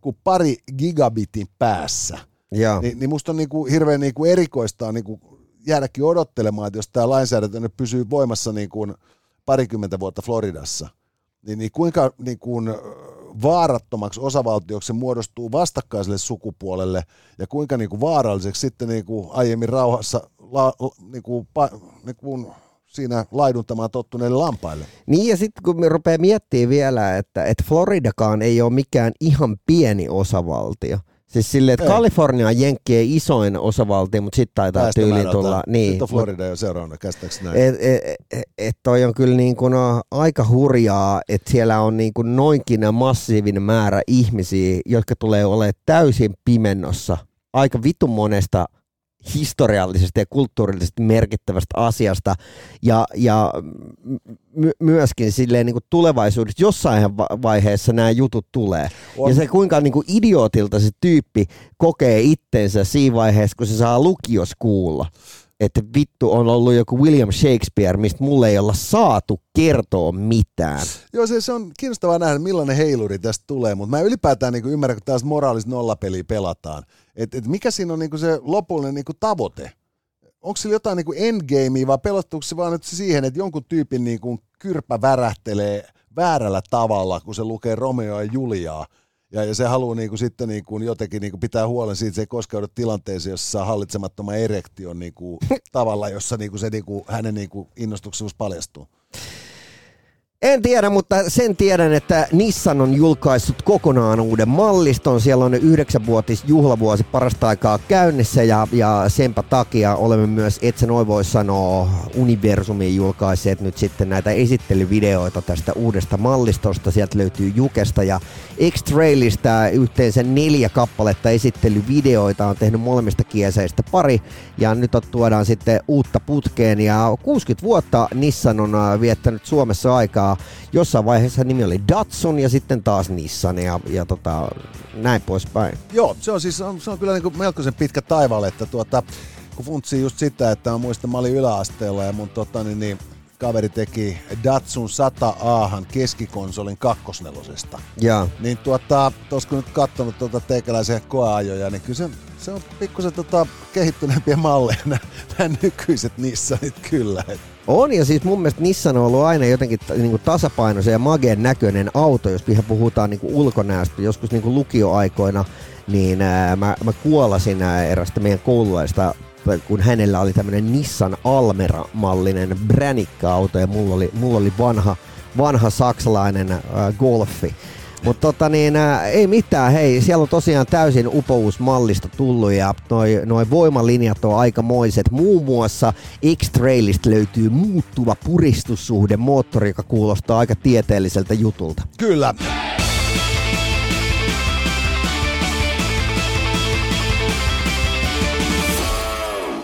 kuin pari gigabitin päässä. Joo. Niin, niin musta on niin kuin hirveän niin kuin erikoista niin kuin jäädäkin odottelemaan, että jos tämä lainsäädäntö nyt pysyy voimassa niin kuin parikymmentä vuotta Floridassa, niin, niin kuinka niin kuin vaarattomaksi osavaltioksi se muodostuu vastakkaiselle sukupuolelle ja kuinka niin kuin vaaralliseksi sitten niin kuin aiemmin rauhassa la, niin kuin, pa, niin kuin siinä laiduntamaan tottuneille lampaille. Niin ja sitten kun me rupeaa miettimään vielä, että, että Floridakaan ei ole mikään ihan pieni osavaltio. Siis silleen, että. Kalifornia on Jenkkien isoin osavaltio, mutta sitten taitaa tyyliin Väestömäärältään. tulla. Niin, Nyt on Florida jo seuraavana, käsittääkseni näin. Et, et, et, et toi on kyllä niin kuin no, aika hurjaa, että siellä on niin kuin noinkin massiivinen määrä ihmisiä, jotka tulee olemaan täysin pimennossa aika vitun monesta historiallisesta ja kulttuurillisesti merkittävästä asiasta ja, ja my- myöskin silleen niin kuin tulevaisuudessa jossain va- vaiheessa nämä jutut tulee. On. Ja se kuinka niin kuin idiootilta se tyyppi kokee itsensä siinä vaiheessa, kun se saa lukios kuulla että vittu on ollut joku William Shakespeare, mistä mulle ei olla saatu kertoa mitään. Joo, se, se on kiinnostavaa nähdä, millainen heiluri tästä tulee, mutta mä ylipäätään niin ymmärrän, kun tällaista moraalista nollapeliä pelataan, että et mikä siinä on niin se lopullinen niin tavoite? Onko sillä jotain niin endgamea vai pelottuuko se vaan nyt siihen, että jonkun tyypin niin kyrpä värähtelee väärällä tavalla, kun se lukee Romeo ja Juliaa, ja, ja se haluaa niin kuin sitten niin kuin jotenkin niin kuin pitää huolen siitä, että se ei koskeudu tilanteeseen, jossa saa hallitsemattoman erektion niin kuin <laughs> tavalla, jossa niin kuin se niin kuin, hänen niin kuin innostuksellisuus paljastuu. En tiedä, mutta sen tiedän, että Nissan on julkaissut kokonaan uuden malliston. Siellä on yhdeksänvuotis juhlavuosi parasta aikaa käynnissä ja, ja senpä takia olemme myös, et sä noin voi sanoa, Universumiin julkaisseet nyt sitten näitä esittelyvideoita tästä uudesta mallistosta. Sieltä löytyy Jukesta ja X-Trailista yhteensä neljä kappaletta esittelyvideoita. On tehnyt molemmista kieseistä pari ja nyt tuodaan sitten uutta putkeen ja 60 vuotta Nissan on äh, viettänyt Suomessa aikaa. Jossain vaiheessa nimi oli Datsun ja sitten taas Nissan ja, ja tota, näin poispäin. Joo, se on siis on, se on kyllä niin kuin melkoisen pitkä taivalle, että tuota, kun funtsii just sitä, että mä muistan, mä olin yläasteella ja mun tota, niin, niin, kaveri teki Datsun 100 Ahan keskikonsolin kakkosnelosesta. Ja. Niin tuota, tos kun nyt katsonut tuota teikäläisiä koeajoja, niin kyllä se, se on pikkusen tota, kehittyneempiä malleja nämä nykyiset Nissanit kyllä. On, ja siis mun mielestä Nissan on ollut aina jotenkin niin kuin tasapainoisen ja mageen näköinen auto, jos ihan puhutaan niin kuin ulkonäöstä. Joskus niin kuin lukioaikoina, niin ää, mä, mä kuolasin ää, erästä meidän koululaista kun hänellä oli tämmöinen Nissan Almera-mallinen bränikka-auto ja mulla oli, mulla oli vanha, vanha saksalainen äh, Golfi. Mutta tota niin, ei mitään, hei, siellä on tosiaan täysin upouusmallista tullut ja noi, noi voimalinjat on aikamoiset. Muun muassa X-Trailista löytyy muuttuva puristussuhde moottori, joka kuulostaa aika tieteelliseltä jutulta. Kyllä.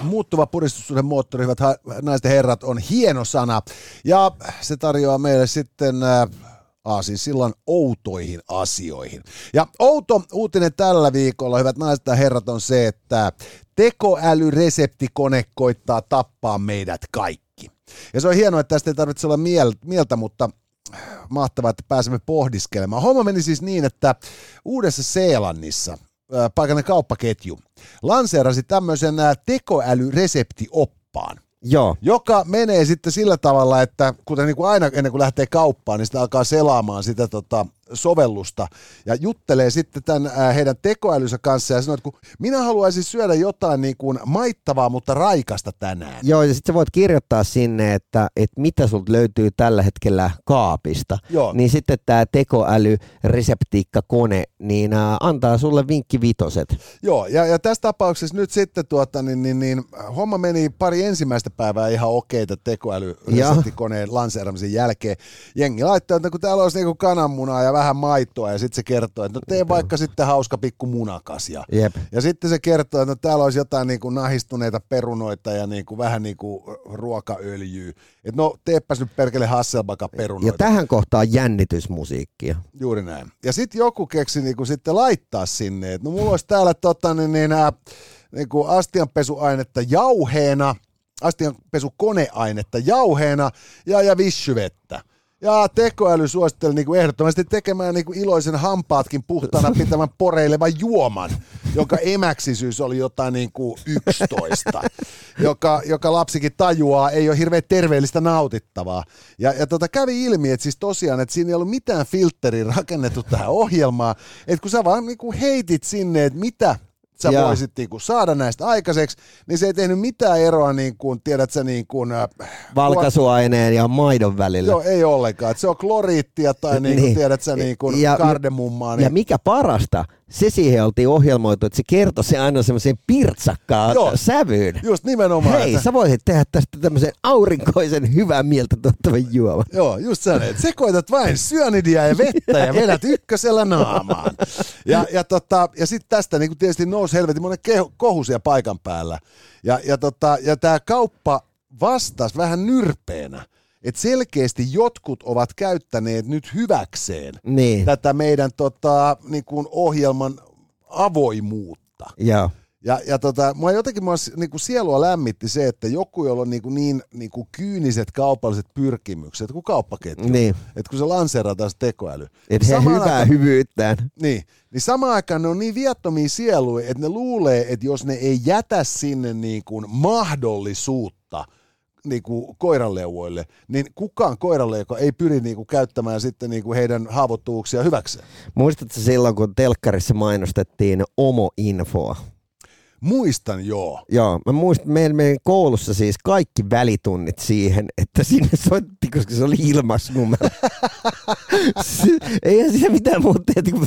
muuttuva puristussuhde moottori, hyvät naiset herrat, on hieno sana. Ja se tarjoaa meille sitten äh, aasin sillan outoihin asioihin. Ja outo uutinen tällä viikolla, hyvät naiset ja herrat, on se, että tekoälyreseptikone koittaa tappaa meidät kaikki. Ja se on hienoa, että tästä ei tarvitse olla mieltä, mutta mahtavaa, että pääsemme pohdiskelemaan. Homma meni siis niin, että Uudessa Seelannissa paikallinen kauppaketju lanseerasi tämmöisen tekoälyreseptioppaan. Joo. Joka menee sitten sillä tavalla, että kuten niin kuin aina ennen kuin lähtee kauppaan, niin sitä alkaa selaamaan sitä tota, sovellusta ja juttelee sitten tämän ää, heidän tekoälynsä kanssa ja sanoo, että kun minä haluaisin syödä jotain niin kuin maittavaa, mutta raikasta tänään. Joo, ja sitten voit kirjoittaa sinne, että, että mitä sulta löytyy tällä hetkellä kaapista. Joo. Niin sitten tämä tekoälyreseptiikkakone niin ää, antaa sulle vinkkivitoset. Joo, ja, ja tässä tapauksessa nyt sitten tuota, niin, niin, niin, homma meni pari ensimmäistä päivää ihan okeita tekoälyreseptikoneen lanseeramisen jälkeen. Jengi laittaa, että kun täällä olisi niinku kananmunaa ja vähän maitoa ja sitten se kertoo, että no tee vaikka sitten hauska pikku munakas. Ja, Jep. ja sitten se kertoo, että no täällä olisi jotain niin kuin nahistuneita perunoita ja niin kuin vähän niin kuin ruokaöljyä. Että no teepäs nyt perkele Hasselbaka perunoita. Ja tähän kohtaan jännitysmusiikkia. Juuri näin. Ja sitten joku keksi niin kuin sitten laittaa sinne, että no mulla olisi täällä tota, niin, niin, ää, niin kuin astianpesuainetta jauheena, astianpesukoneainetta jauheena ja, ja vissyvettä. Ja tekoäly suositteli niin kuin ehdottomasti tekemään niin kuin iloisen hampaatkin puhtana <laughs> pitämän poreilevan juoman, joka emäksisyys oli jotain niin kuin 11, joka, joka lapsikin tajuaa, ei ole hirveän terveellistä nautittavaa. Ja, ja tota kävi ilmi, että siis tosiaan, että siinä ei ollut mitään filtteriä rakennettu tähän ohjelmaan, että kun sä vaan niin kuin heitit sinne, että mitä sä Jaa. voisit niin kuin, saada näistä aikaiseksi, niin se ei tehnyt mitään eroa, niin kuin, tiedät sä, niin kuin, äh, Valkaisuaineen ja maidon välillä. Joo, ei ollenkaan. Et se on kloriittia tai niin kuin, Niin. tiedät sä niin kuin Ja- kardemummaa. Ja Niin, mikä parasta, se siihen oltiin ohjelmoitu, että se kertoi se aina semmoisen pirtsakkaan Joo. sävyyn. just nimenomaan. Hei, että, sä voisit tehdä tästä tämmöisen aurinkoisen hyvää mieltä tuottavan juoman. Joo, just sä että sekoitat vain syönidia ja vettä ja vedät ykkösellä naamaan. Ja, ja, tota, ja sitten tästä niin tietysti nousi helvetin monen kehu- kohu siellä paikan päällä. Ja, ja, tota, ja tämä kauppa vastasi vähän nyrpeänä, että selkeästi jotkut ovat käyttäneet nyt hyväkseen Niin, tätä meidän tota, niin kuin ohjelman avoimuutta. joo. Ja, ja tota, mua jotenkin mua niin kuin sielua lämmitti se, että joku, jolla on niin, kuin niin, niin kuin kyyniset kaupalliset pyrkimykset kuin kauppaketju, Niin. että kun se lanseerataan se tekoäly. Että he samaan hyvää aikaan- hyvyyttään. niin, niin samaan aikaan ne on niin viattomia sieluja, että ne luulee, että jos ne ei jätä sinne niin kuin mahdollisuutta niin kuin koiranleuvoille, niin kukaan koiranleuko ei pyri niin kuin käyttämään sitten niin kuin heidän haavoittuvuuksia hyväkseen. Muistatko silloin, kun telkkarissa mainostettiin Omo-infoa? Muistan joo. Joo, mä muistan, meillä meidän koulussa siis kaikki välitunnit siihen, että sinne soitti, koska se oli ilmasnumero. Eihän siinä mitään muuta tehty, kun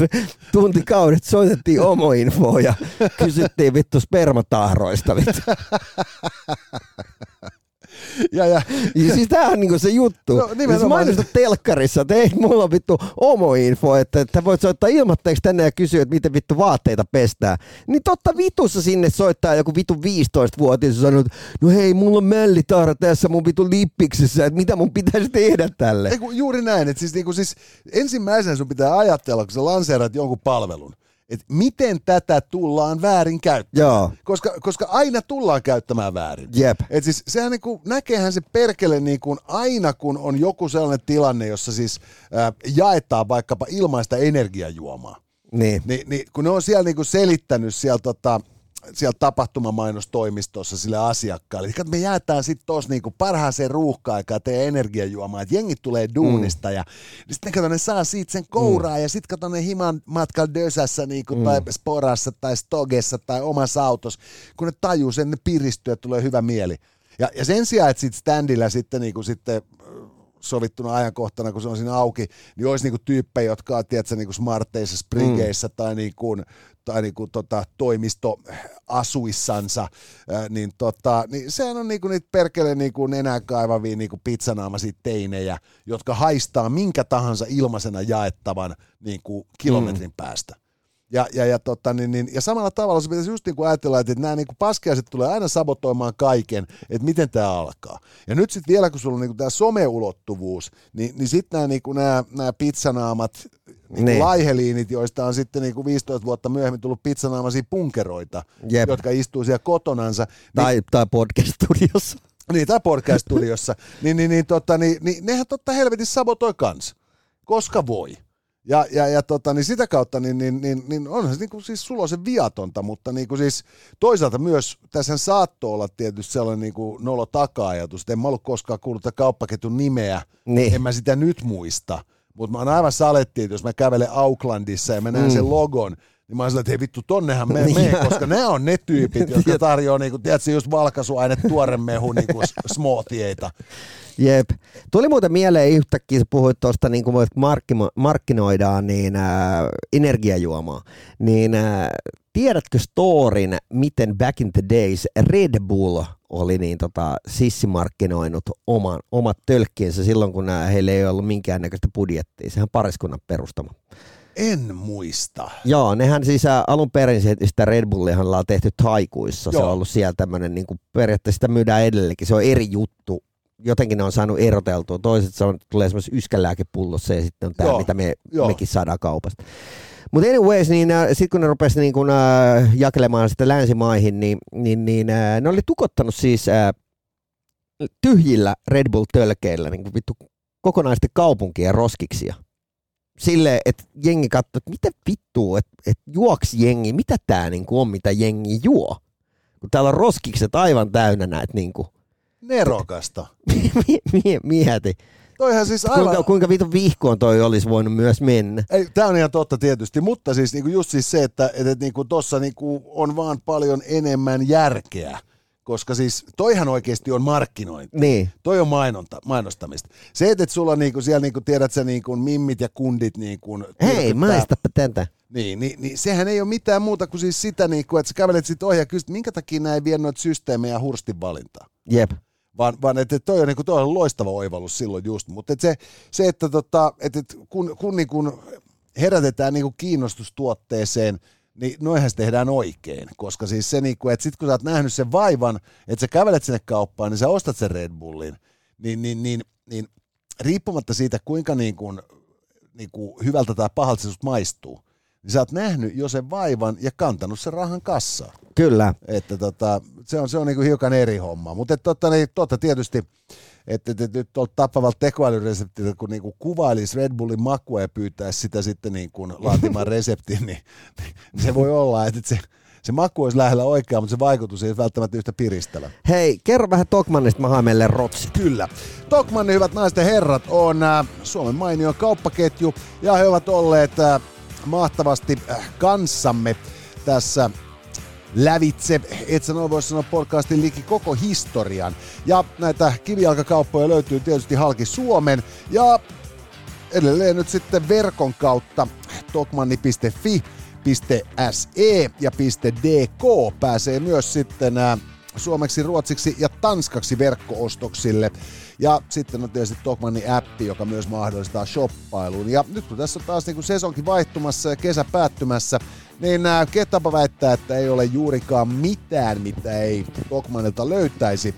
tuntikaudet soitettiin omoinfoa ja kysyttiin vittu spermatahroista. Vittu. Ja, ja, Ja siis tää on niinku se juttu. No, No, nimenomaan. siis telkkarissa, että ei mulla on vittu omo-info, että, että voit soittaa ilmatteeksi tänne ja kysyä, että miten vittu vaatteita pestää. Niin totta vitussa sinne soittaa joku vittu 15-vuotias ja sanoo, että no hei, mulla on mällitahra tässä mun vittu lippiksessä, että mitä mun pitäisi tehdä tälle. Ei, juuri näin, että siis, niinku, siis ensimmäisenä sun pitää ajatella, kun sä lanseerat jonkun palvelun, että miten tätä tullaan väärin käyttämään. Joo, Koska, koska aina tullaan käyttämään väärin. jep. Et siis sehän niinku, näkeehän se perkele niinku, aina, kun on joku sellainen tilanne, jossa siis ää, jaetaan vaikkapa ilmaista energiajuomaa. Niin. Niin, niin kun ne on siellä niinku selittänyt siellä, tota, siellä tapahtumamainostoimistossa sille asiakkaalle, että me jaetaan sitten tuossa niinku parhaaseen ruuhka-aikaan teidän energiajuomaa, että jengit tulee duunista ja niin sitten kato, ne saa siitä sen kouraa mm. ja sitten kato ne himan matkalla dösässä niinku, mm. tai sporassa tai stogessa tai omassa autossa, kun ne tajuu sen, ne piristyy ja tulee hyvä mieli. Ja, ja sen sijaan, että sitten standilla sitten, niinku, sitten sovittuna ajankohtana, kun se on siinä auki, niin olisi niinku tyyppejä, jotka on tiedätkö, niinku smarteissa, sprigeissä mm. tai, niinku, tai niinku tota, toimistoasuissansa, ää, niin, tota, niin sehän on niinku niitä perkele niinku nenää kaivavia niinku pizzanaamaisia teinejä, jotka haistaa minkä tahansa ilmaisena jaettavan niinku kilometrin mm. päästä. Ja, ja, ja, tota, niin, niin, ja samalla tavalla se pitäisi just niin kuin ajatella, että nämä niin kuin paskiaiset tulee aina sabotoimaan kaiken, että miten tämä alkaa. Ja nyt sitten vielä, kun sulla on niin kuin tämä someulottuvuus, niin, niin sitten nämä, niin kuin nämä, nämä pizzanaamat, niin Niin. laiheliinit, joista on sitten niin kuin 15 vuotta myöhemmin tullut pizzanaamaisia punkeroita, Jep. jotka istuu siellä kotonansa. Niin, Tai, tai podcast-studiossa. niin, tai podcast-studiossa, <laughs> niin, niin, niin, tota, niin, niin nehän totta helvetissä sabotoi kans, koska voi. Ja, ja, ja tota, niin sitä kautta niin, niin, niin, niin onhan se niin kuin siis sulosen viatonta, mutta niin kuin siis toisaalta myös tässä saattoi olla tietysti sellainen niin kuin nolo taka-ajatus, että en mä ollut koskaan kuullut tätä kauppaketjun nimeä, Niin. en mä sitä nyt muista, mutta mä oon aivan saletti, että jos mä kävelen Aucklandissa ja mä näen mm. sen logon, niin mä oon sillä, että hei vittu, tonnehan me <laughs> Niin. koska ne on ne tyypit, jotka tarjoaa, niin kuin, tiedätkö, just valkaisuaine, tuoremehu, niin kuin smoothieita. Jep. Tuli muuten mieleen yhtäkkiä, sä puhuit tuosta, niin kuin markkimo- markkinoidaan niin, ää, energiajuomaa, niin ää, tiedätkö storin, miten back in the days Red Bull oli niin tota, sissimarkkinoinut oman, omat tölkkiensä silloin, kun heillä ei ollut minkäännäköistä budjettia. Sehän pariskunnan perustama. En muista. Joo, nehän siis ää, alun perin se- sitä Red Bullihan ollaan tehty taikuissa. Se Joo. on ollut siellä tämmöinen, niin kuin periaatteessa sitä myydään edelleenkin. Se on eri juttu. Jotenkin ne on saanut eroteltua. Toiset se on, tulee semmoisessa yskälääkepullossa ja sitten on tämä, Joo, mitä me, joo. mekin saadaan kaupasta. Mutta anyways, niin äh, sitten kun ne rupesivat niin kun, äh, jakelemaan sitä länsimaihin, niin, niin, niin äh, ne oli tukottanut siis äh, tyhjillä Red Bull-tölkeillä niin vittu kokonaisesti kaupunkia roskiksia. Silleen, että jengi katsoi, että mitä vittua, että, että juoksi jengi, mitä tämä niin on, mitä jengi juo. Kun täällä on roskikset aivan täynnä näitä niin kuin, Nerokasta. <laughs> mieti. Toihan siis aivan... Kuinka, kuinka vitun vihkoon toi olisi voinut myös mennä. Ei, tämä on ihan totta tietysti, mutta siis niinku just siis se, että, että niinku tuossa niinku on vaan paljon enemmän järkeä, koska siis toihan oikeasti on markkinointi. Niin, Toi on mainonta, mainostamista. Se, että et sulla niinku siellä niinku, tiedät sä niinku mimmit ja kundit niinku hei, maistapa tätä. Niin, niin, niin, sehän ei ole mitään muuta kuin siis sitä, niinku, että sä kävelet sit ohi ja kysyt, minkä takia näin vie noita systeemejä hurstin valintaa. Jep. Vaan, vaan että toi on, niinku, toi on loistava oivallus silloin just. Mutta et se, se, että tota, et, et kun, kun niinku herätetään niinku kiinnostustuotteeseen, niin noihän se tehdään oikein. Koska siis se, niinku, että sit kun sä oot nähnyt sen vaivan, että sä kävelet sinne kauppaan, niin sä ostat sen Red Bullin, niin, niin, niin, niin riippumatta siitä, kuinka niinku, niinku hyvältä tai pahalta se maistuu, niin sä oot nähnyt jo sen vaivan ja kantanut sen rahan kassaan. Kyllä. Että tota, se on, se on niinku hiukan eri homma. Mutta totta, niin, totta tietysti, että et, et, nyt tuolta tappavalta tekoälyreseptiltä, kun niinku kuvailisi Red Bullin makua ja pyytäisi sitä sitten niinku laatimaan reseptin, niin, niin se voi olla, että et se, se maku olisi lähellä oikeaa, mutta se vaikutus ei välttämättä yhtä piristävä. Hei, kerro vähän Tokmannista, mä haen meille rotsit. Kyllä. Tokmanni, hyvät naiset ja herrat, on äh, Suomen mainio kauppaketju ja he ovat olleet äh, mahtavasti äh, kanssamme tässä lävitse, et sä voisi sanoa podcastin liki koko historian. Ja näitä kivijalkakauppoja löytyy tietysti halki Suomen ja edelleen nyt sitten verkon kautta tokmanni.fi .se ja .dk pääsee myös sitten suomeksi, ruotsiksi ja tanskaksi verkkoostoksille. Ja sitten on tietysti Tokmannin appi, joka myös mahdollistaa shoppailun. Ja nyt kun tässä on taas niin kuin sesonkin vaihtumassa ja kesä päättymässä, niin Ketapa väittää, että ei ole juurikaan mitään, mitä ei Tokmanilta löytäisi,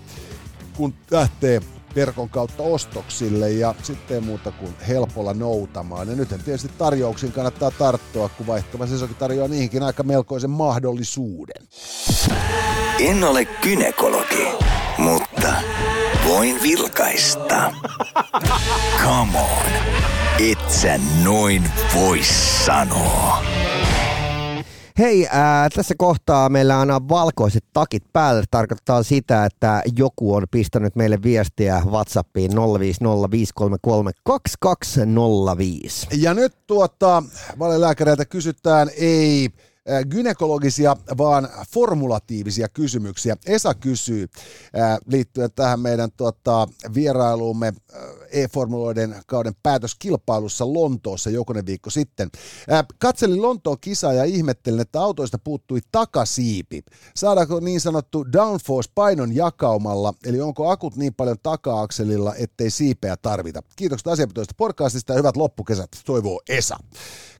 kun lähtee verkon kautta ostoksille ja sitten muuta kuin helpolla noutamaan. Ja nyt tietysti tarjouksiin kannattaa tarttua, kun vaihtuva sesonkin tarjoaa niihinkin aika melkoisen mahdollisuuden. En ole kynekologi, mutta voin vilkaista. Come on, et sä noin voi sanoa. Hei, ää, tässä kohtaa meillä on valkoiset takit päällä. Tarkoittaa sitä, että joku on pistänyt meille viestiä WhatsAppiin 050533205. Ja nyt tuota, valelääkäreiltä kysytään ei gynekologisia, vaan formulatiivisia kysymyksiä. Esa kysyy liittyen tähän meidän tuota, vierailuumme e-formuloiden kauden päätöskilpailussa Lontoossa jokunen viikko sitten. Katselin Lontoon kisaa ja ihmettelin, että autoista puuttui takasiipi. Saadaanko niin sanottu downforce painon jakaumalla, eli onko akut niin paljon taka-akselilla, ettei siipeä tarvita? Kiitokset asiapitoista podcastista ja hyvät loppukesät, toivoo Esa.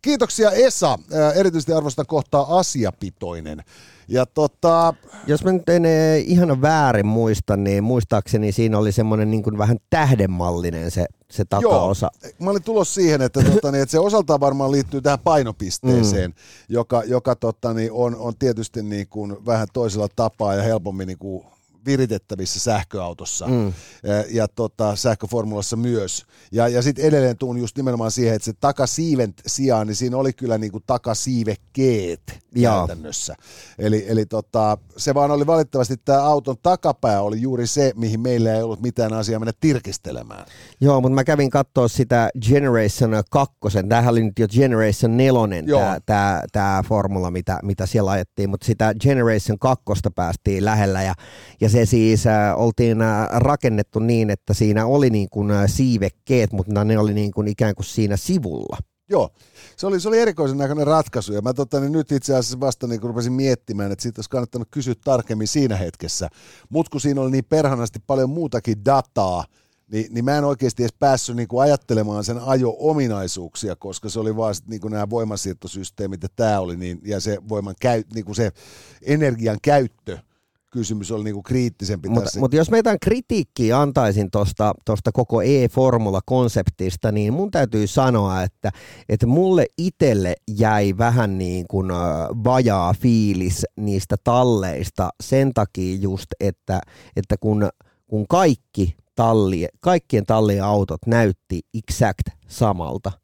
Kiitoksia Esa, erityisesti arvosta kohtaa asiapitoinen. Ja tota... Jos mä nyt en ihan väärin muista, niin muistaakseni siinä oli semmoinen niin vähän tähdenmallinen se, se takaosa. Joo, mä olin tulos siihen, että, tota, niin, että se osaltaan varmaan liittyy tähän painopisteeseen, mm. joka, joka tota, niin, on, on tietysti niin kuin vähän toisella tapaa ja helpommin niin kuin viritettävissä sähköautossa mm. ja, ja tota, sähköformulassa myös. Ja, ja sitten edelleen tuun just nimenomaan siihen, että se takasiiven sijaan, niin siinä oli kyllä niinku takasiivekkeet käytännössä. Eli, eli tota, se vaan oli valitettavasti tämä auton takapää oli juuri se, mihin meillä ei ollut mitään asiaa mennä tirkistelemään. Joo, mutta mä kävin katsoa sitä Generation 2, tämähän oli nyt jo Generation 4 tämä, tämä, formula, mitä, mitä siellä ajettiin, mutta sitä Generation 2 päästiin lähellä ja, ja se siis äh, oltiin äh, rakennettu niin, että siinä oli niin kuin äh, siivekkeet, mutta ne oli niin kuin ikään kuin siinä sivulla. Joo, se oli, se oli erikoisen näköinen ratkaisu ja mä tota, niin nyt itse asiassa vasta niin rupesin miettimään, että siitä olisi kannattanut kysyä tarkemmin siinä hetkessä. Mutta kun siinä oli niin perhanasti paljon muutakin dataa, niin, niin mä en oikeasti edes päässyt niin kuin ajattelemaan sen ajo-ominaisuuksia, koska se oli vaan niin kuin nämä voimansiirtosysteemit ja tämä oli niin, ja se voiman käy, niin kuin se energian käyttö kysymys oli niinku kriittisempi Mut, tässä. Mutta jos mä jotain kritiikkiä antaisin tuosta tosta koko e-formula-konseptista, niin mun täytyy sanoa, että, että mulle itselle jäi vähän niin kuin vajaa fiilis niistä talleista sen takia just, että, että kun, kun kaikki talli, kaikkien tallien autot näytti exact samalta –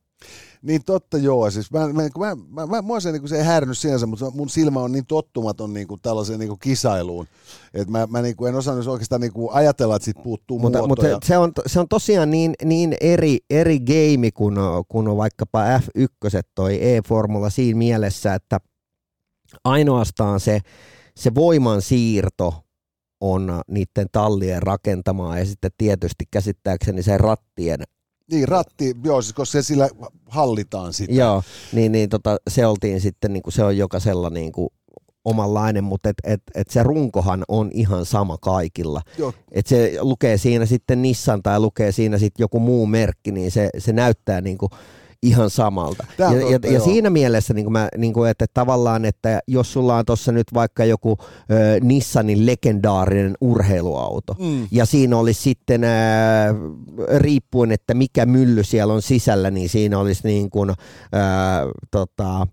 niin totta joo, siis mä, mä, mä, mä, mä, mua se, niin se ei häirinyt sinänsä, mutta mun silmä on niin tottumaton niin kuin tällaiseen niin kuin kisailuun, että mä, mä niin kuin en osannut oikeastaan niin kuin ajatella, että siitä puuttuu mutta, muotoja. Mutta se on, se on tosiaan niin, niin eri, eri game kuin, kuin on vaikkapa F1 toi E-formula siinä mielessä, että ainoastaan se, se voiman siirto on niiden tallien rakentamaa ja sitten tietysti käsittääkseni se rattien niin, ratti, joo, siis koska se sillä hallitaan sitä. Joo, niin, niin tota, se oltiin sitten, niin kuin se on jokaisella niin kuin omanlainen, mutta et, et, et se runkohan on ihan sama kaikilla. Joo. Et se lukee siinä sitten Nissan tai lukee siinä sitten joku muu merkki, niin se, se näyttää niin kuin ihan samalta. Ja, totta, ja, ja siinä mielessä, niin kuin mä, niin kuin, että tavallaan, että jos sulla on tuossa nyt vaikka joku ö, Nissanin legendaarinen urheiluauto, mm. ja siinä olisi sitten, ö, riippuen, että mikä mylly siellä on sisällä, niin siinä olisi niin kuin, ö, tota,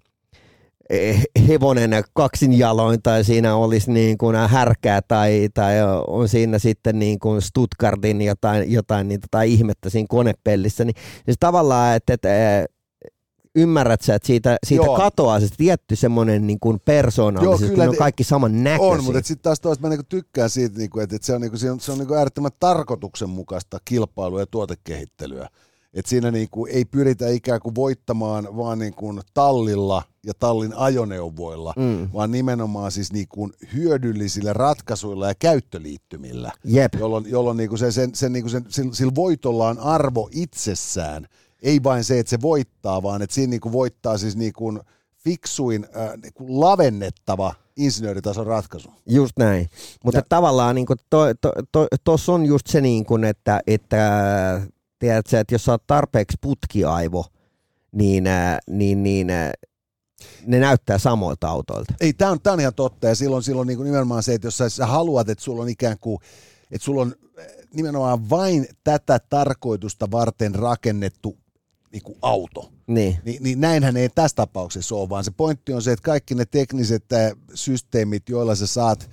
hevonen kaksin jaloin tai siinä olisi niin kuin härkää tai, tai on siinä sitten niin kuin Stuttgartin jotain, jotain niin tota ihmettä siinä konepellissä, niin siis tavallaan, että, että ymmärrät sä, että siitä, siitä katoaa se tietty semmoinen niin kuin persoonallisuus, kun ne on kaikki saman näköisiä. On, mutta sitten taas toista mä niin tykkään siitä, niin kuin, että se on, niin kuin, se on, se on niin kuin äärettömän tarkoituksenmukaista kilpailua ja tuotekehittelyä Et siinä niin kuin ei pyritä ikään kuin voittamaan vaan niin kuin tallilla ja tallin ajoneuvoilla, mm. vaan nimenomaan siis niin kuin hyödyllisillä ratkaisuilla ja käyttöliittymillä, Jep. jolloin, jolloin niin kuin se, sen, sen, niin kuin sen, sillä, sillä voitolla on arvo itsessään, ei vain se, että se voittaa, vaan että siinä niin kuin voittaa siis niin kuin fiksuin äh, niin kuin lavennettava insinööritason ratkaisu. Just näin. Mutta Ja- tavallaan niin tuossa to, to, tossa on just se, niin kuin, että, että, tiedätkö, että jos sä oot tarpeeksi putkiaivo, niin, ää, niin, niin ää, ne näyttää samoilta autoilta. Ei, tämä on, tää on ihan totta. Ja silloin, silloin niin kuin nimenomaan se, että jos sä, sä haluat, että sulla on ikään kuin, että sulla on eh, nimenomaan vain tätä tarkoitusta varten rakennettu niin kuin auto, Niin, niin, niin näinhän ei tässä tapauksessa ole, vaan se pointti on se, että kaikki ne tekniset äh, systeemit, joilla sä saat äh,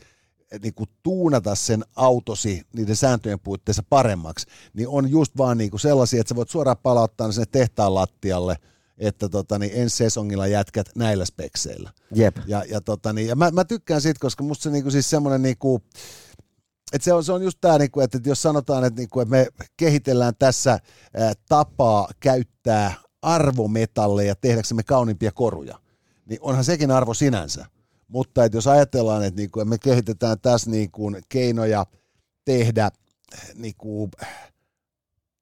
niin kuin tuunata sen autosi niiden sääntöjen puitteissa paremmaksi, niin on just vaan niin kuin sellaisia, että sä voit suoraan palauttaa ne sinne tehtaan lattialle, että tota, niin ensi sesongilla jätkät näillä spekseillä. jep. Ja, ja, tota, niin, ja mä, mä, tykkään siitä, koska musta se niinku, siis semmoinen niinku, että se on, se on just tämä, niinku, että jos sanotaan, että, niinku, että me kehitellään tässä ää, tapaa käyttää arvometalleja tehdäksemme kauniimpia koruja, niin onhan sekin arvo sinänsä. Mutta että jos ajatellaan, että, niinku, että me kehitetään tässä niinku, keinoja tehdä niinku,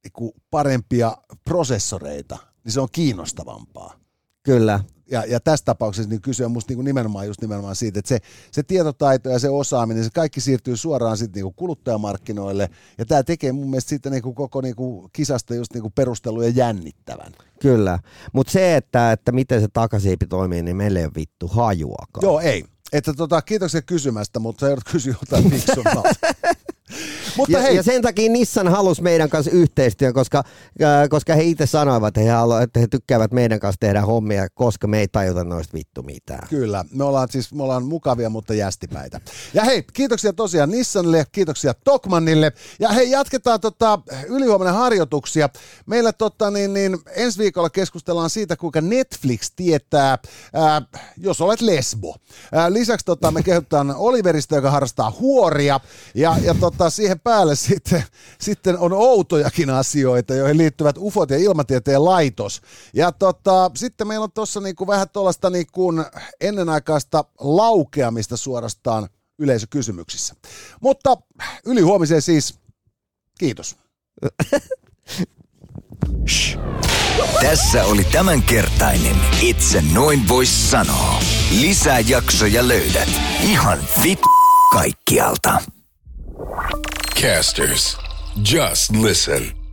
niinku, parempia prosessoreita, niin se on kiinnostavampaa Kyllä. ja, ja tässä tapauksessa niin kyse on musta niin kuin nimenomaan just nimenomaan siitä, että se, se tietotaito ja se osaaminen, se kaikki siirtyy suoraan sitten niin kuin kuluttajamarkkinoille, ja tämä tekee mun mielestä sitten niin kuin koko niin kuin kisasta just niin kuin perusteluja jännittävän. Kyllä. Mutta se, että, että miten se takasiipi toimii, niin meille ei ole vittu hajuakaan. Joo, ei. Että tota, kiitoksia kysymästä, mutta sä joudut kysyä jotain <laughs> fiksummalta. Mutta Ja, hei, ja sen takia Nissan halusi meidän kanssa yhteistyön, koska, äh, koska he itse sanoivat, että he, halu, että he tykkäävät meidän kanssa tehdä hommia, koska me ei tajuta noista vittu mitään. Kyllä, me ollaan siis me ollaan mukavia, mutta jästipäitä. Ja hei, kiitoksia tosiaan Nissanille, kiitoksia Tokmannille. Ja hei, jatketaan tota, ylihuomenna harjoituksia. Meillä tota, niin, niin, ensi viikolla keskustellaan siitä, kuinka Netflix tietää, ää, jos olet lesbo. Ää, lisäksi tota, me kehotetaan Oliverista, joka harrastaa huoria. Ja, ja tota, siihen päälle <laughs> sitten, sitten on outojakin asioita, joihin liittyvät ufot ja ilmatieteen laitos. Ja tota, sitten meillä on tuossa niinku vähän tuollaista niinku ennenaikaista laukeamista suorastaan yleisökysymyksissä. Mutta yli huomiseen siis kiitos. <laughs> Tässä oli tämänkertainen Itse noin vois sanoa. Lisää jaksoja löydät ihan vit kaikkialta. Casters, just listen.